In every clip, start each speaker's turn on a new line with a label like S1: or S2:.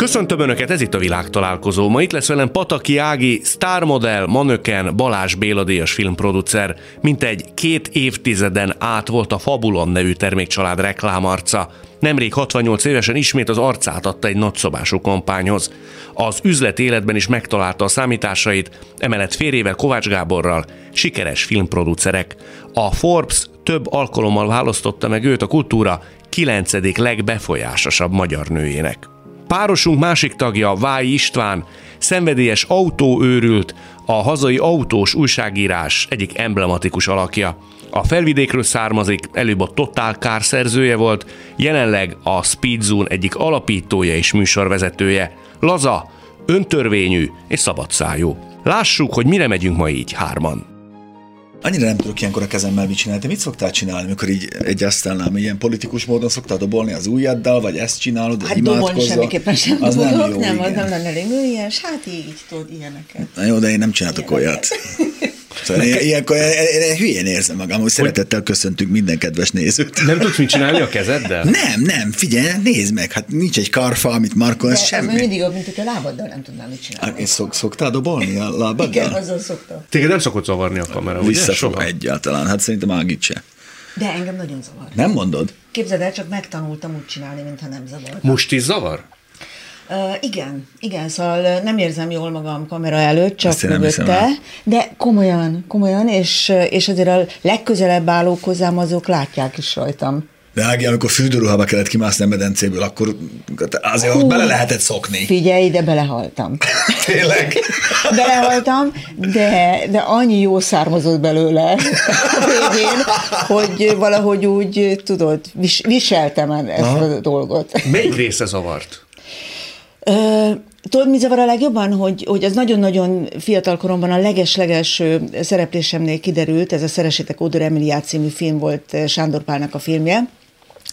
S1: Köszöntöm Önöket, ez itt a világtalálkozó. Ma itt lesz velem Pataki Ági, sztármodell, manöken, Balázs Béla díjas filmproducer. Mint egy két évtizeden át volt a Fabulon nevű termékcsalád reklámarca. Nemrég 68 évesen ismét az arcát adta egy nagyszobású kampányhoz. Az üzlet életben is megtalálta a számításait, emellett férjével Kovács Gáborral sikeres filmproducerek. A Forbes több alkalommal választotta meg őt a kultúra kilencedik legbefolyásosabb magyar nőjének. Párosunk másik tagja, Váj István, szenvedélyes autóőrült, a hazai autós újságírás egyik emblematikus alakja. A felvidékről származik, előbb a Total Car szerzője volt, jelenleg a Speed Zone egyik alapítója és műsorvezetője. Laza, öntörvényű és szabadszájú. Lássuk, hogy mire megyünk ma így hárman.
S2: Annyira nem tudok ilyenkor a kezemmel mit csinálni. Te mit szoktál csinálni, amikor így egy asztalnál ilyen politikus módon szoktál dobolni az ujjaddal, vagy ezt csinálod,
S3: Hát dobolni semmiképpen sem
S2: az nem,
S3: dobolok,
S2: jó,
S3: nem, az
S2: igen.
S3: nem lenne elég műilyes, hát így, tudod, ilyeneket.
S2: Na jó, de én nem csináltok olyat. Szóval én, ilyenkor én, én, én hülyén érzem magam, hogy szeretettel köszöntünk minden kedves nézőt.
S1: Nem tudsz mit csinálni a kezeddel?
S2: Nem, nem, figyelj, nézd meg, hát nincs egy karfa, amit markol,
S3: De
S2: ez semmi.
S3: mindig jobb, mint hogyha lábaddal nem tudnám mit
S2: Hát,
S3: csinálni.
S2: és szok, szoktál dobolni a
S3: Igen,
S2: lábaddal?
S3: azzal szoktam.
S1: Téged nem szokott zavarni a kamera, ugye?
S2: Visszafog
S1: Soha?
S2: egyáltalán, hát szerintem Ágit se.
S3: De engem nagyon zavar.
S2: Nem mondod?
S3: Képzeld el, csak megtanultam úgy csinálni, mintha nem zavar.
S1: Most is zavar?
S3: Uh, igen, igen, szóval nem érzem jól magam kamera előtt, csak mögötte, de komolyan, komolyan, és, és azért a legközelebb állók hozzám azok látják is rajtam.
S2: De Ági, amikor fürdőruhába kellett kimászni a medencéből, akkor azért ott bele lehetett szokni.
S3: Figyelj, de belehaltam.
S2: Tényleg?
S3: Belehaltam, de, de annyi jó származott belőle a végén, hogy valahogy úgy, tudod, vis, viseltem ezt
S2: Aha.
S3: a dolgot.
S1: Melyik része zavart?
S3: Ö, Tudod, mi zavar a legjobban, hogy, hogy az nagyon-nagyon fiatal koromban a leges-leges ö, szereplésemnél kiderült, ez a Szeressétek Ódor Emiliát című film volt ö, Sándor Pálnak a filmje,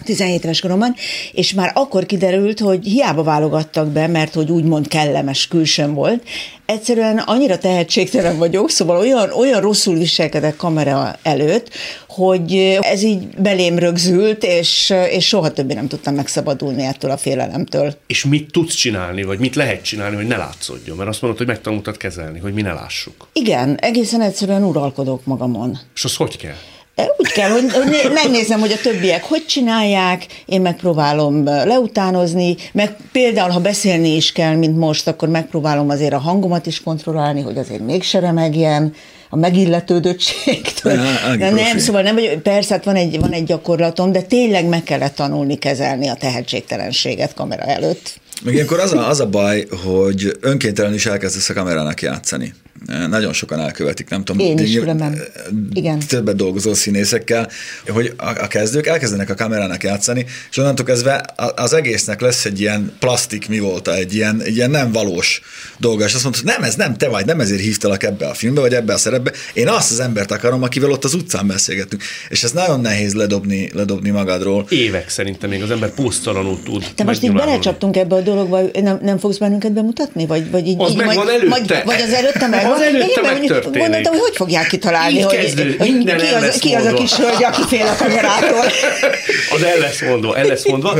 S3: 17 éves koromban, és már akkor kiderült, hogy hiába válogattak be, mert hogy úgymond kellemes külsőm volt. Egyszerűen annyira tehetségtelen vagyok, szóval olyan, olyan rosszul viselkedek kamera előtt, hogy ez így belém rögzült, és, és soha többé nem tudtam megszabadulni ettől a félelemtől.
S1: És mit tudsz csinálni, vagy mit lehet csinálni, hogy ne látszódjon? Mert azt mondod, hogy megtanultad kezelni, hogy mi ne lássuk.
S3: Igen, egészen egyszerűen uralkodok magamon.
S1: És az hogy kell?
S3: Úgy kell, hogy, hogy né- megnézem, hogy a többiek hogy csinálják, én megpróbálom leutánozni, meg például, ha beszélni is kell, mint most, akkor megpróbálom azért a hangomat is kontrollálni, hogy azért mégse remegjen, a megilletődöttségtől. De nem, szóval nem, vagy, persze, hát van egy, van egy gyakorlatom, de tényleg meg kellett tanulni kezelni a tehetségtelenséget kamera előtt.
S2: Meg ilyenkor az a, az a baj, hogy önkéntelenül is elkezdesz a kamerának játszani. Nagyon sokan elkövetik, nem tudom.
S3: Én is,
S2: nyilv-
S3: különben. Igen.
S2: Többet dolgozó színészekkel, hogy a, a kezdők elkezdenek a kamerának játszani, és onnantól kezdve az egésznek lesz egy ilyen plastik mi volt, egy ilyen, egy ilyen nem valós dolga, és azt hogy nem, ez nem te vagy, nem ezért hívtalak ebbe a filmbe, vagy ebbe a szerepbe, én azt az embert akarom, akivel ott az utcán beszélgetünk. És ez nagyon nehéz ledobni, ledobni magadról.
S1: Évek szerintem még az ember pusztalanul tud
S3: Te most így belecsaptunk ebbe a dologba, nem, nem fogsz bennünket bemutatni? Vagy, vagy így,
S1: Az
S3: így
S1: megvan
S3: majd,
S1: előtte.
S3: Vagy, vagy az előtte megvan?
S1: Az előtte
S3: Én meg
S1: megtörténik.
S3: Gondoltam, hogy hogy fogják kitalálni, hogy,
S1: kezdődik,
S3: hogy
S1: minden
S3: ki, az, ki az a kis hölgy, aki fél a kamerától.
S1: Az el lesz mondva, el lesz mondva.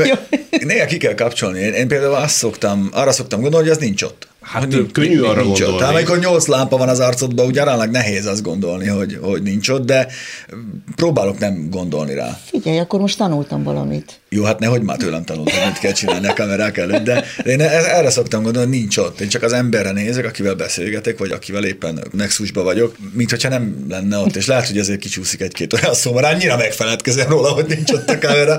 S2: Néha ki kell kapcsolni. Én, én például azt szoktam, arra szoktam gondolni, hogy az nincs ott.
S1: Hát
S2: Hogy nincs-
S1: könnyű arra
S2: nincs
S1: gondolni.
S2: Ott. Tehát amikor nyolc lámpa van az arcodban, úgy aránylag nehéz azt gondolni, hogy, hogy nincs ott, de próbálok nem gondolni rá.
S3: Figyelj, akkor most tanultam valamit.
S2: Jó, hát nehogy már tőlem hogy mit kell csinálni a kamerák előtt, de én e- erre szoktam gondolni, hogy nincs ott. Én csak az emberre nézek, akivel beszélgetek, vagy akivel éppen nexusba vagyok, mint hogyha nem lenne ott, és lehet, hogy ezért kicsúszik egy-két olyan szó, mert annyira megfeledkezem róla, hogy nincs ott a kamera,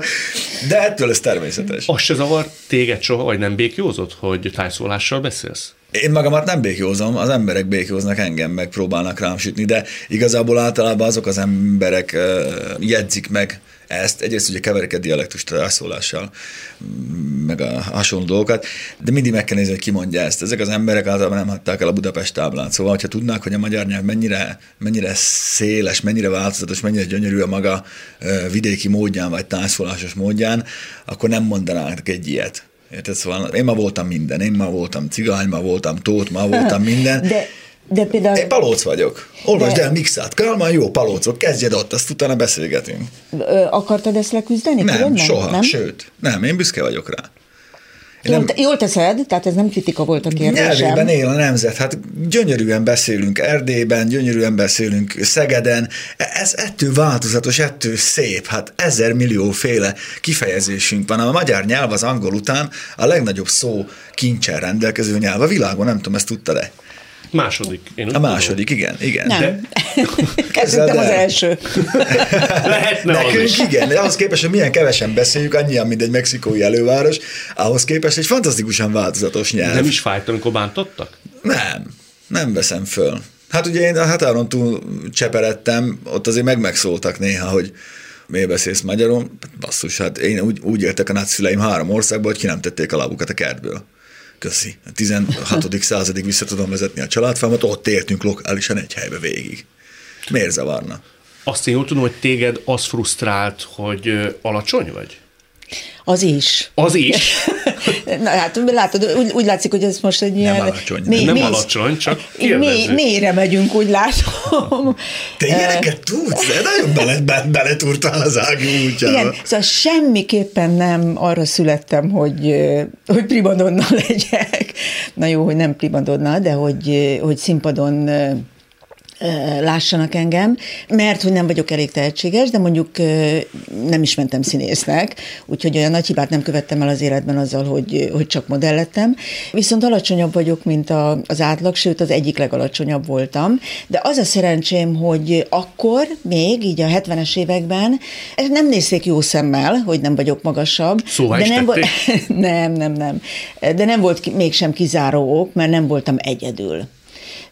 S2: de ettől ez természetes.
S1: Az se zavar téged soha, vagy nem békjózott, hogy tájszólással beszélsz?
S2: Én magamat nem békjózom, az emberek békjóznak engem, meg próbálnak rám sütni, de igazából általában azok az emberek uh, jegyzik meg ezt, egyrészt ugye keverik a dialektust a rászólással, mm, meg a hasonló dolgokat, de mindig meg kell nézni, hogy ki mondja ezt. Ezek az emberek általában nem hagyták el a Budapest táblát. Szóval, hogyha tudnák, hogy a magyar nyelv mennyire, mennyire széles, mennyire változatos, mennyire gyönyörű a maga vidéki módján, vagy tájszólásos módján, akkor nem mondanának egy ilyet. Érted? Szóval én ma voltam minden. Én ma voltam cigány, ma voltam tót, ma voltam minden.
S3: De, de például...
S2: Én palóc vagyok. Olvasd de... el Mixát. Kálmán jó palócok. Kezdjed ott, azt utána beszélgetünk.
S3: Ö, akartad ezt leküzdeni?
S2: Nem,
S3: különben?
S2: soha. Nem? Sőt, nem, én büszke vagyok rá.
S3: Jól, nem... jól teszed, tehát ez nem kritika volt a kérdésem.
S2: Nyelvében él a nemzet, hát gyönyörűen beszélünk Erdélyben, gyönyörűen beszélünk Szegeden, ez ettől változatos, ettől szép, hát ezer millió féle kifejezésünk van. A magyar nyelv az angol után a legnagyobb szó kincsel rendelkező nyelv a világon, nem tudom, ezt tudtad-e?
S1: Második.
S2: Én a második, tudom. igen, igen.
S3: Nem. De... Kezdődtem az első.
S1: Lehetne
S2: Nekünk
S1: az is.
S2: igen, de ahhoz képest, hogy milyen kevesen beszéljük, annyian, mint egy mexikói előváros, ahhoz képest egy fantasztikusan változatos nyelv.
S1: Nem is fájt, amikor bántottak?
S2: Nem, nem veszem föl. Hát ugye én a határon túl cseperedtem, ott azért meg megszóltak néha, hogy miért beszélsz magyarul? Basszus, hát én úgy, úgy éltek a nagyszüleim három országban, hogy ki nem tették a lábukat a kertből. Köszi. A 16. századig vissza tudom vezetni a családfámat, ott éltünk lokálisan egy helybe végig. Miért zavarna?
S1: Azt én jól tudom, hogy téged az frusztrált, hogy alacsony vagy?
S3: Az is.
S1: Az is.
S3: Na hát látod, úgy, úgy látszik, hogy ez most egy ilyen...
S2: alacsony,
S3: mély-
S1: nem
S3: mély-
S1: alacsony, csak
S3: mély, mélyre megyünk, úgy látom.
S2: Te ilyeneket tudsz? De nagyon bele, be, beletúrtál az Ági útjába.
S3: Igen, szóval semmiképpen nem arra születtem, hogy, ö, hogy primadonna legyek. Na jó, hogy nem primadonna, de hogy, ö, hogy színpadon lássanak engem, mert hogy nem vagyok elég tehetséges, de mondjuk nem is mentem színésznek, úgyhogy olyan nagy hibát nem követtem el az életben azzal, hogy, hogy csak modell lettem. Viszont alacsonyabb vagyok, mint a, az átlag, sőt az egyik legalacsonyabb voltam, de az a szerencsém, hogy akkor még, így a 70-es években nem nézték jó szemmel, hogy nem vagyok magasabb.
S1: Szóvá
S3: de nem,
S1: tették?
S3: nem, nem, nem. De nem volt mégsem kizáró ok, mert nem voltam egyedül.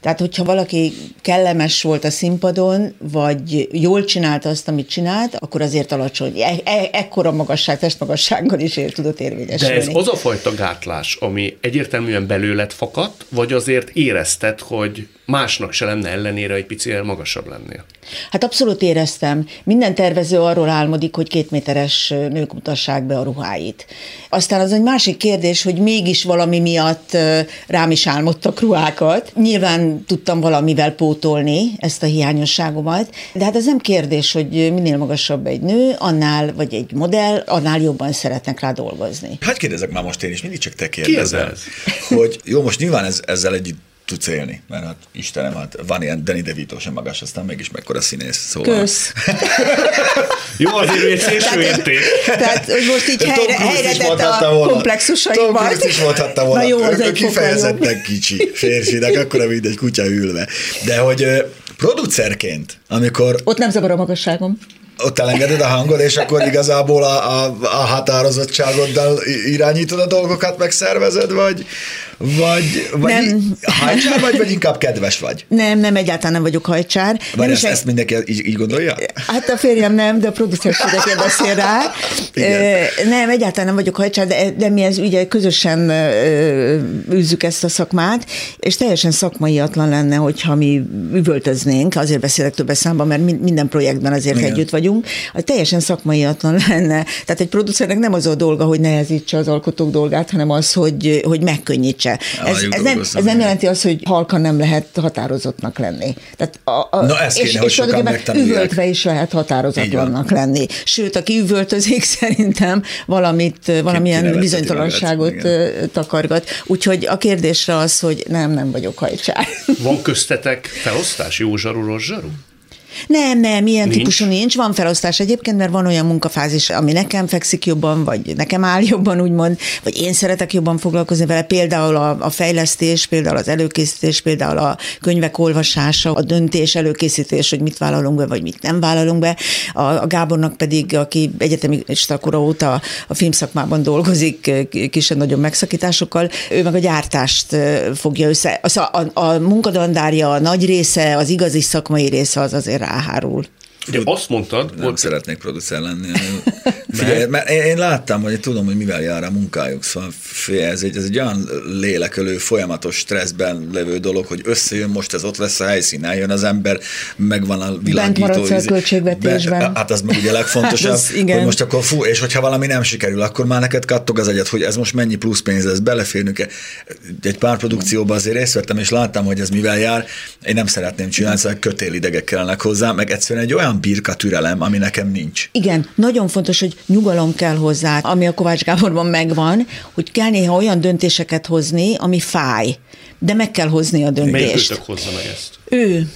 S3: Tehát, hogyha valaki kellemes volt a színpadon, vagy jól csinálta azt, amit csinált, akkor azért alacsony. E- e- ekkora magasság, testmagassággal is ér, tudott
S1: De
S3: érvényesülni.
S1: ez az a fajta gátlás, ami egyértelműen belőled fakadt, vagy azért érezted, hogy másnak se lenne ellenére egy picivel magasabb lennél?
S3: Hát abszolút éreztem. Minden tervező arról álmodik, hogy kétméteres nők mutassák be a ruháit. Aztán az egy másik kérdés, hogy mégis valami miatt rám is álmodtak ruhákat. Nyilván tudtam valamivel pótolni ezt a hiányosságomat, de hát ez nem kérdés, hogy minél magasabb egy nő, annál, vagy egy modell, annál jobban szeretnek rá dolgozni.
S2: Hát kérdezek már most én is, mindig csak te kérdezel.
S1: Kérdezz.
S2: Hogy jó, most nyilván ez, ezzel együtt tudsz élni, mert hát Istenem, hát van ilyen Danny DeVito sem magas, aztán mégis mekkora színész, szóval.
S3: Kösz.
S1: Jó, azért ő egy szélső érték.
S3: Tehát, hogy most így
S2: Tom
S3: helyre, helyre
S2: is
S3: tett a
S2: volna. Tom
S3: komplexusaimat.
S2: Cruise is mondhatta volna.
S3: Na jó, az egy
S2: kifejezetten kicsi férfinak, akkor mint egy kutya ülve. De hogy producerként, amikor
S3: Ott nem zavar a magasságom.
S2: ott elengeded a hangot, és akkor igazából a, a, a határozottságoddal irányítod a dolgokat, megszervezed, vagy, vagy, vagy
S3: Nem.
S2: hajcsár vagy, vagy inkább kedves vagy?
S3: Nem, nem, egyáltalán nem vagyok hajcsár. Nem
S2: ezt,
S3: egy-
S2: ezt mindenki így, így gondolja?
S3: Hát a férjem nem, de a producerségekért beszél rá.
S2: Igen.
S3: Nem, egyáltalán nem vagyok hajcsár, de, de mi ez ugye közösen űzzük ezt a szakmát, és teljesen szakmaiatlan lenne, hogyha mi üvöltöznénk, azért beszélek többes számban, mert min- minden projektben azért
S2: Igen.
S3: együtt vagyunk, az teljesen szakmaiatlan lenne. Tehát egy producernek nem az a dolga, hogy nehezítse az alkotók dolgát, hanem az, hogy, hogy megkönnyítse. Ez,
S2: Várjuk
S3: ez, nem, ez nem jelenti azt, hogy halkan nem lehet határozottnak lenni. Tehát a, a,
S2: Na, ezt kéne, hogy sokan
S3: tulajdonképpen üvöltve is lehet határozatlannak lenni. Sőt, aki üvöltözik, szerintem valamit, valamilyen bizonytalanságot
S2: magát,
S3: takargat. Úgyhogy a kérdésre az, hogy nem, nem vagyok hajcsár.
S1: Van köztetek felosztás? Jó zsaru, rossz zsaru?
S3: Nem, nem, ilyen
S1: Nincs?
S3: típusú nincs. Van felosztás egyébként, mert van olyan munkafázis, ami nekem fekszik jobban, vagy nekem áll jobban, úgymond, vagy én szeretek jobban foglalkozni vele. Például a, a fejlesztés, például az előkészítés, például a könyvek olvasása, a döntés előkészítés, hogy mit vállalunk be, vagy mit nem vállalunk be. A, a Gábornak pedig, aki egyetemista kora óta a filmszakmában dolgozik, kisebb-nagyobb megszakításokkal, ő meg a gyártást ö, fogja össze. A, a, a munkadandárja, a nagy része, az igazi szakmai része az azért ráhárul.
S1: Ugye azt mondtad,
S2: Nem
S1: hogy
S2: szeretnék producer lenni. Figyelj, mert én, láttam, hogy tudom, hogy mivel jár a munkájuk, szóval figyelj, ez egy, ez egy olyan lélekölő, folyamatos stresszben levő dolog, hogy összejön, most ez ott lesz a helyszín, eljön az ember, megvan a világító.
S3: Bent maradsz a költségvetésben.
S2: Be, hát az meg ugye legfontosabb, hát igen. hogy most akkor fú, és hogyha valami nem sikerül, akkor már neked kattog az egyet, hogy ez most mennyi plusz pénz lesz, beleférnünk-e. Egy pár produkcióban azért részt vettem, és láttam, hogy ez mivel jár. Én nem szeretném csinálni, szóval kötélidegek kellenek hozzá, meg egyszerűen egy olyan birka türelem, ami nekem nincs.
S3: Igen, nagyon fontos, hogy nyugalom kell hozzá, ami a Kovács Gáborban megvan, hogy kell néha olyan döntéseket hozni, ami fáj, de meg kell hozni a döntést.
S1: Melyik hozza meg ezt?
S3: Ő.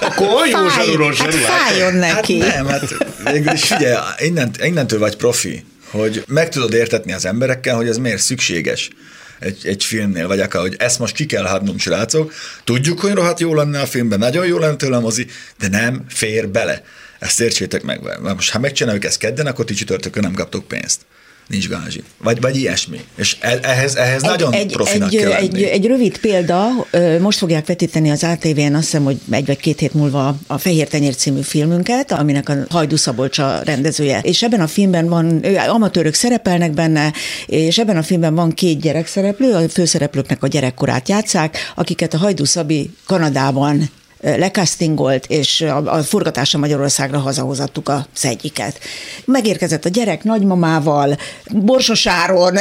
S1: Akkor jó
S3: Fáj, hát fájjon neki.
S2: Hát nem, hát végül is figyelj, innent, innentől vagy profi, hogy meg tudod értetni az emberekkel, hogy ez miért szükséges egy, egy filmnél, vagy akár, hogy ezt most ki kell hadnom, srácok, tudjuk, hogy rohadt jó lenne a filmben, nagyon jó lenne tőle a mozi, de nem fér bele. Ezt értsétek meg. Most ha megcsináljuk ezt kedden, akkor ti csütörtökön nem kaptok pénzt nincs gázsi. Vagy, vagy ilyesmi. És e, ehhez, ehhez egy, nagyon egy, profinak
S3: egy,
S2: kell
S3: egy, egy rövid példa, most fogják vetíteni az ATV-n, azt hiszem, hogy egy vagy két hét múlva a Fehér Tenyér című filmünket, aminek a Hajdu Szabolcs a rendezője. És ebben a filmben van, amatőrök szerepelnek benne, és ebben a filmben van két gyerekszereplő, a főszereplőknek a gyerekkorát játszák, akiket a Hajdu Szabi Kanadában lekasztingolt, és a, a forgatásra Magyarországra hazahozattuk az egyiket. Megérkezett a gyerek nagymamával, Borsosáron,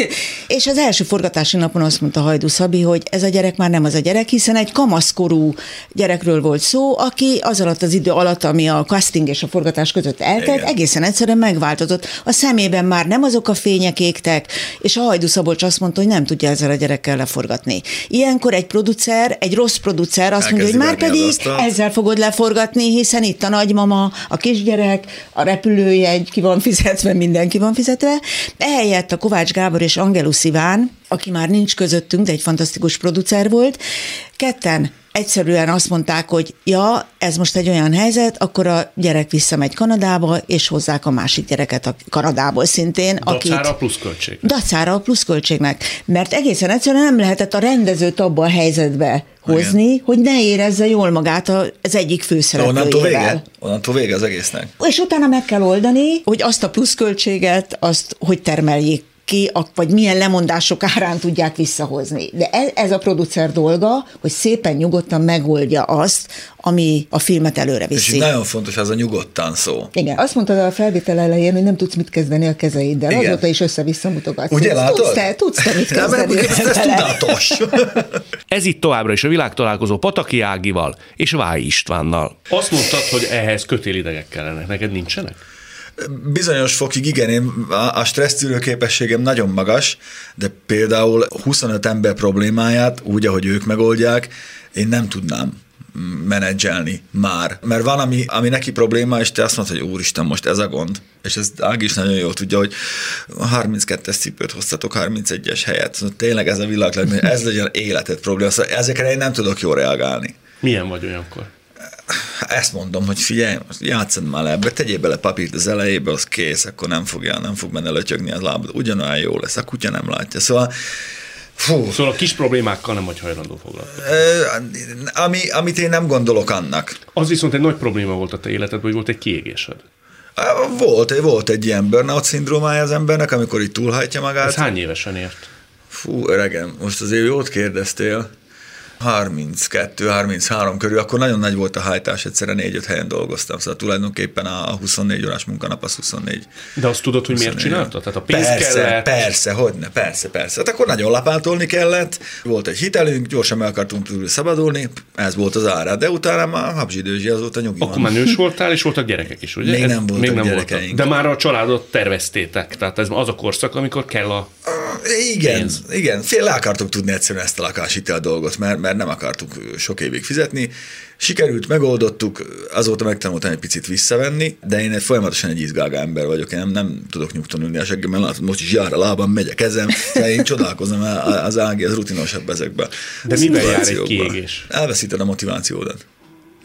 S3: és az első forgatási napon azt mondta Hajdu Szabi, hogy ez a gyerek már nem az a gyerek, hiszen egy kamaszkorú gyerekről volt szó, aki az alatt az idő alatt, ami a casting és a forgatás között eltelt, Igen. egészen egyszerűen megváltozott. A szemében már nem azok a fények égtek, és a Hajdu Szabolcs azt mondta, hogy nem tudja ezzel a gyerekkel leforgatni. Ilyenkor egy producer, egy rossz producer azt mondja, hogy már pedig ezzel fogod leforgatni, hiszen itt a nagymama, a kisgyerek, a repülőjegy ki van fizetve, mindenki van fizetve. Ehelyett a Kovács Gábor és Angelus Iván, aki már nincs közöttünk, de egy fantasztikus producer volt, ketten egyszerűen azt mondták, hogy ja, ez most egy olyan helyzet, akkor a gyerek visszamegy Kanadába, és hozzák a másik gyereket a Kanadából szintén.
S1: Dacára akit, a pluszköltség.
S3: Dacára a pluszköltségnek. Mert egészen egyszerűen nem lehetett a rendezőt abba a helyzetbe hozni, Igen. hogy ne érezze jól magát az egyik főszereplőjével.
S2: Onnantól vége? Onnantól vége az egésznek.
S3: És utána meg kell oldani, hogy azt a pluszköltséget, azt hogy termeljék ki, vagy milyen lemondások árán tudják visszahozni. De ez, ez a producer dolga, hogy szépen nyugodtan megoldja azt, ami a filmet előre viszi.
S2: És nagyon fontos az a nyugodtan szó.
S3: Igen, azt mondtad a felvétel elején, hogy nem tudsz mit kezdeni a kezeiddel. Igen. Azóta is össze-vissza mutogatsz.
S2: Ugye látod?
S3: Tudsz te, tudsz te mit kezdeni.
S2: Nem, ez, ez tudatos.
S1: ez itt továbbra is a világtalálkozó Pataki Ágival és Váj Istvánnal. Azt mondtad, hogy ehhez kötélidegek kellenek. Neked nincsenek?
S2: Bizonyos fokig igen, én a stressztűrő képességem nagyon magas, de például 25 ember problémáját úgy, ahogy ők megoldják, én nem tudnám menedzselni már. Mert van, ami, ami neki probléma, és te azt mondod, hogy úristen, most ez a gond. És ez Ági is nagyon jól tudja, hogy 32-es cipőt hoztatok 31-es helyet. Szóval tényleg ez a világ, ez legyen életed probléma. Szóval ezekre én nem tudok jól reagálni.
S1: Milyen vagy olyankor?
S2: Ezt mondom, hogy figyelj, játszad már le ebbe, tegyél bele papírt az elejébe, az kész, akkor nem fogja, nem fog benne lötyögni az lábad. Ugyanolyan jó lesz, a kutya nem látja. Szóval
S1: Fú. Szóval a kis problémákkal nem vagy hajlandó foglalkozni.
S2: Ami, amit én nem gondolok annak.
S1: Az viszont egy nagy probléma volt a te életedben, hogy volt egy kiégésed.
S2: Volt, volt egy ilyen burnout szindrómája az embernek, amikor itt túlhajtja magát.
S1: Ez hány évesen ért?
S2: Fú, öregem, most azért jót kérdeztél. 32-33 körül, akkor nagyon nagy volt a hajtás, egyszerre 4-5 helyen dolgoztam, szóval tulajdonképpen a 24 órás munkanap az 24.
S1: De azt tudod, hogy miért csináltad? Tehát a pénz
S2: persze,
S1: kellett?
S2: Persze, hogyne, persze, persze. Hát akkor nagyon lapátolni kellett, volt egy hitelünk, gyorsan meg akartunk tőle szabadulni, ez volt az ára, de utána már habzsidőzsi azóta nyugi
S1: Akkor már nős voltál, és voltak gyerekek is, ugye?
S2: Még nem voltak még nem gyerekeink.
S1: Voltak. De már a családot terveztétek, tehát ez az a korszak, amikor kell a
S2: igen, pénz. igen. Fél le akartuk tudni egyszerűen ezt a lakáshitel dolgot, mert, mert nem akartuk sok évig fizetni. Sikerült, megoldottuk, azóta megtanultam egy picit visszavenni, de én egy folyamatosan egy izgága ember vagyok, én nem, nem tudok nyugton ülni a seggemmel, látod, most is jár a lábam, megy a kezem, de én csodálkozom, az Ági az rutinosabb ezekben.
S1: De mivel jár egy kiégés?
S2: Elveszíted a motivációdat.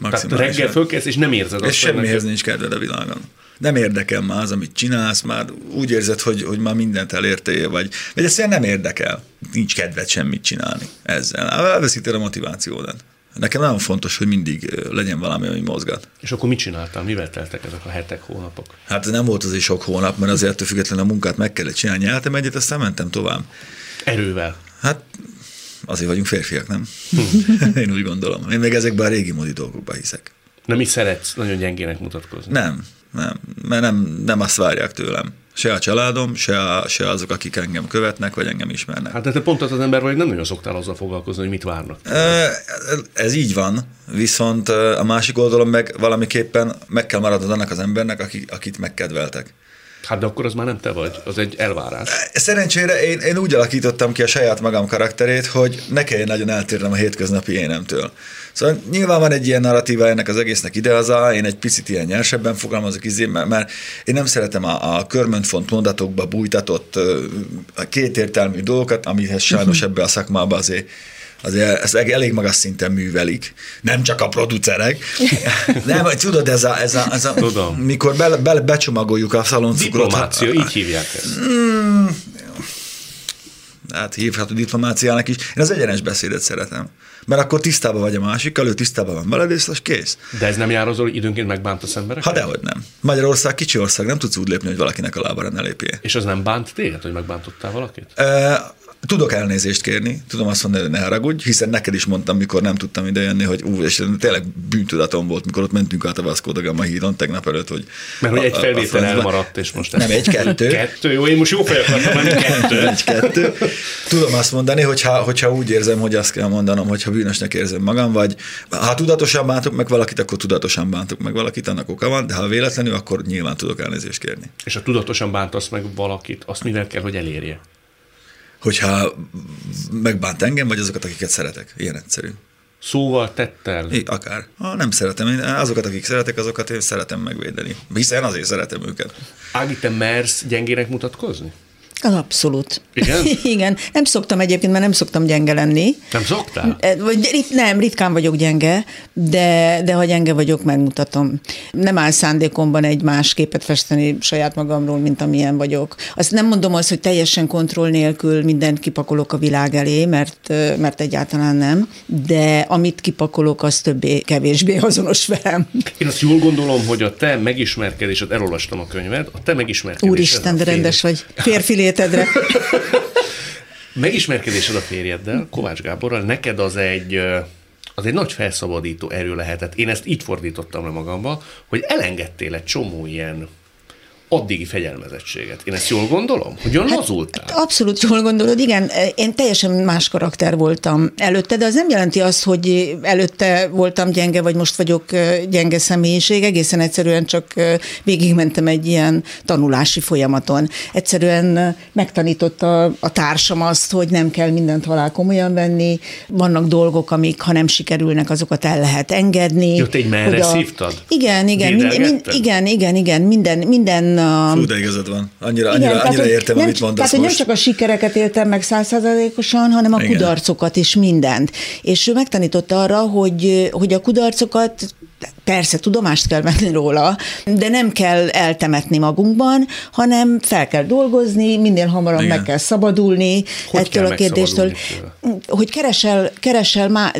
S1: Tehát reggel fölkelsz, és nem érzed azt.
S2: És semmihez nincs kedved a világon nem érdekel már az, amit csinálsz, már úgy érzed, hogy, hogy már mindent elértél, vagy, vagy ezt nem érdekel. Nincs kedved semmit csinálni ezzel. Elveszíted a motivációdat. Nekem nagyon fontos, hogy mindig legyen valami, ami mozgat.
S1: És akkor mit csináltál? Mivel teltek ezek a hetek, hónapok?
S2: Hát ez nem volt azért sok hónap, mert azért függetlenül a munkát meg kellett csinálni. Nyeltem egyet, aztán mentem tovább.
S1: Erővel?
S2: Hát azért vagyunk férfiak, nem? Én úgy gondolom. Én még ezekben a régi modi dolgokban hiszek.
S1: Nem is szeretsz nagyon gyengének mutatkozni?
S2: Nem, nem, mert nem, nem azt várják tőlem. Se a családom, se, a, se azok, akik engem követnek, vagy engem ismernek.
S1: Hát de te pont az az ember vagy, nem nagyon szoktál azzal foglalkozni, hogy mit várnak.
S2: Ez így van, viszont a másik oldalon meg valamiképpen meg kell maradnod annak az embernek, akik, akit megkedveltek.
S1: Hát de akkor az már nem te vagy, az egy elvárás.
S2: Szerencsére én, én úgy alakítottam ki a saját magam karakterét, hogy ne kelljen nagyon eltérnem a hétköznapi énemtől. Szóval nyilván van egy ilyen narratíva ennek az egésznek ide az én egy picit ilyen nyersebben fogalmazok, izé, mert, mert én nem szeretem a, a körmöntfont mondatokba bújtatott kétértelmű dolgokat, amihez sajnos ebbe a szakmába azért azért ezt elég magas szinten művelik, nem csak a producerek. nem, tudod, ez a, ez a, ez a
S1: Tudom.
S2: mikor be, be, becsomagoljuk a szaloncukrot.
S1: Diplomácia, így hívják ezt. Mm,
S2: hát hívható diplomáciának is. Én az egyenes beszédet szeretem. Mert akkor tisztában vagy a másikkal, ő tisztában van veled, és az kész.
S1: De ez nem jár azon, hogy időnként megbántasz embereket?
S2: Ha dehogy nem. Magyarország kicsi ország, nem tudsz úgy lépni, hogy valakinek a lábára ne lépjél.
S1: És az nem bánt téged, hogy megbántottál valakit?
S2: E- Tudok elnézést kérni, tudom azt mondani, hogy ne haragudj, hiszen neked is mondtam, mikor nem tudtam ide jönni, hogy ú, és tényleg bűntudatom volt, mikor ott mentünk át a Vasco da Gama hídon tegnap előtt, hogy...
S1: Mert hogy egy felvétel elmaradt, és most...
S2: Nem, egy, kettő.
S1: jó, én most jó fej akartam, kettő.
S2: egy, kettő. Tudom azt mondani, hogyha, hogyha úgy érzem, hogy azt kell mondanom, hogyha bűnösnek érzem magam, vagy ha tudatosan bántok meg valakit, akkor tudatosan bántok meg valakit, annak oka van, de ha véletlenül, akkor nyilván tudok elnézést kérni.
S1: És ha tudatosan bántasz meg valakit, azt mivel kell, hogy elérje?
S2: Hogyha megbánt engem, vagy azokat, akiket szeretek. Ilyen egyszerű.
S1: Szóval, tettel?
S2: I, akár. Ha nem szeretem, én azokat, akik szeretek, azokat én szeretem megvédeni. Hiszen azért szeretem őket.
S1: Ági, te mersz gyengének mutatkozni?
S3: Abszolút.
S1: Igen?
S3: Igen. Nem szoktam egyébként, mert nem szoktam gyenge lenni.
S1: Nem szoktál?
S3: Vagy, nem, ritkán vagyok gyenge, de, de ha gyenge vagyok, megmutatom. Nem áll szándékomban egy más képet festeni saját magamról, mint amilyen vagyok. Azt nem mondom azt, hogy teljesen kontroll nélkül mindent kipakolok a világ elé, mert, mert egyáltalán nem, de amit kipakolok, az többé, kevésbé azonos velem.
S1: Én azt jól gondolom, hogy a te megismerkedésed, elolvastam a könyved, a te megismerkedésed.
S3: Úristen, de rendes vagy. Férfi létedre.
S1: Megismerkedésed a férjeddel, Kovács Gáborral, neked az egy az egy nagy felszabadító erő lehetett. Én ezt így fordítottam le magamba, hogy elengedtél egy csomó ilyen addigi fegyelmezettséget. Én ezt jól gondolom? Hogy jól hát, lazultál?
S3: Hát abszolút jól gondolod, igen. Én teljesen más karakter voltam előtte, de az nem jelenti azt, hogy előtte voltam gyenge, vagy most vagyok gyenge személyiség. Egészen egyszerűen csak végigmentem egy ilyen tanulási folyamaton. Egyszerűen megtanította a társam azt, hogy nem kell mindent halál komolyan venni. Vannak dolgok, amik ha nem sikerülnek, azokat el lehet engedni.
S1: Jött egy merre a... szívtad?
S3: Igen, igen, mind, mind, igen, igen, igen, minden, minden
S2: Fú, de igazad van. Annyira, igen, annyira, annyira értem, nem, amit mondasz
S3: Tehát,
S2: most.
S3: nem csak a sikereket éltem meg százszázalékosan, hanem a igen. kudarcokat is mindent. És ő megtanította arra, hogy, hogy a kudarcokat persze tudomást kell venni róla, de nem kell eltemetni magunkban, hanem fel kell dolgozni, minél hamarabb Igen. meg kell szabadulni
S1: hogy
S3: ettől a kérdéstől. Hogy keresel, keresel már,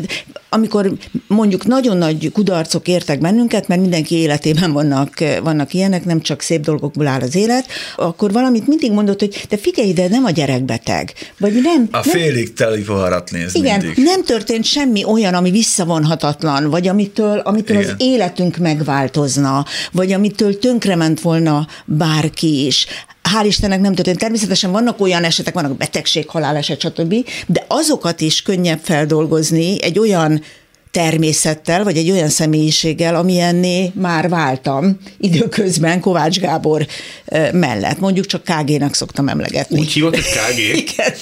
S3: amikor mondjuk nagyon nagy kudarcok értek bennünket, mert mindenki életében vannak, vannak ilyenek, nem csak szép dolgokból áll az élet, akkor valamit mindig mondott, hogy te figyelj ide, nem a gyerekbeteg. Vagy nem.
S2: A
S3: nem,
S2: félig teli poharat néz
S3: Igen,
S2: mindig.
S3: nem történt semmi olyan, ami visszavonhatatlan, vagy amitől, amitől az életünk megváltozna, vagy amitől tönkrement volna bárki is hál' Istennek nem történt. Természetesen vannak olyan esetek, vannak betegség, haláleset, stb., de azokat is könnyebb feldolgozni egy olyan természettel, vagy egy olyan személyiséggel, amilyenné már váltam időközben Kovács Gábor mellett. Mondjuk csak KG-nak szoktam emlegetni.
S1: Úgy hívott, hogy KG?
S3: Igen.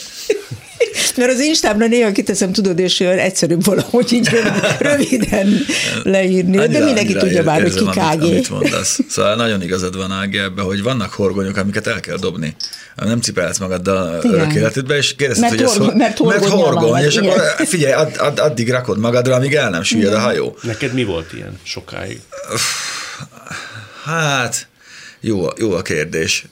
S3: Mert az Instámra néha kiteszem, tudod, és olyan egyszerűbb valahogy így röviden leírni, annyira, de mindenki tudja már, hogy ki KG. Amit,
S2: amit mondasz. Szóval nagyon igazad van Ági ebben, hogy vannak horgonyok, amiket el kell dobni. Nem cipelhetsz magaddal örök életedbe, és kérdezted, hogy ez
S3: horgony, mert, horgony,
S2: mert horgony, és igen. akkor figyelj, add, add, addig rakod magadra, amíg el nem süllyed a hajó.
S1: Neked mi volt ilyen sokáig?
S2: Hát, jó, jó a kérdés.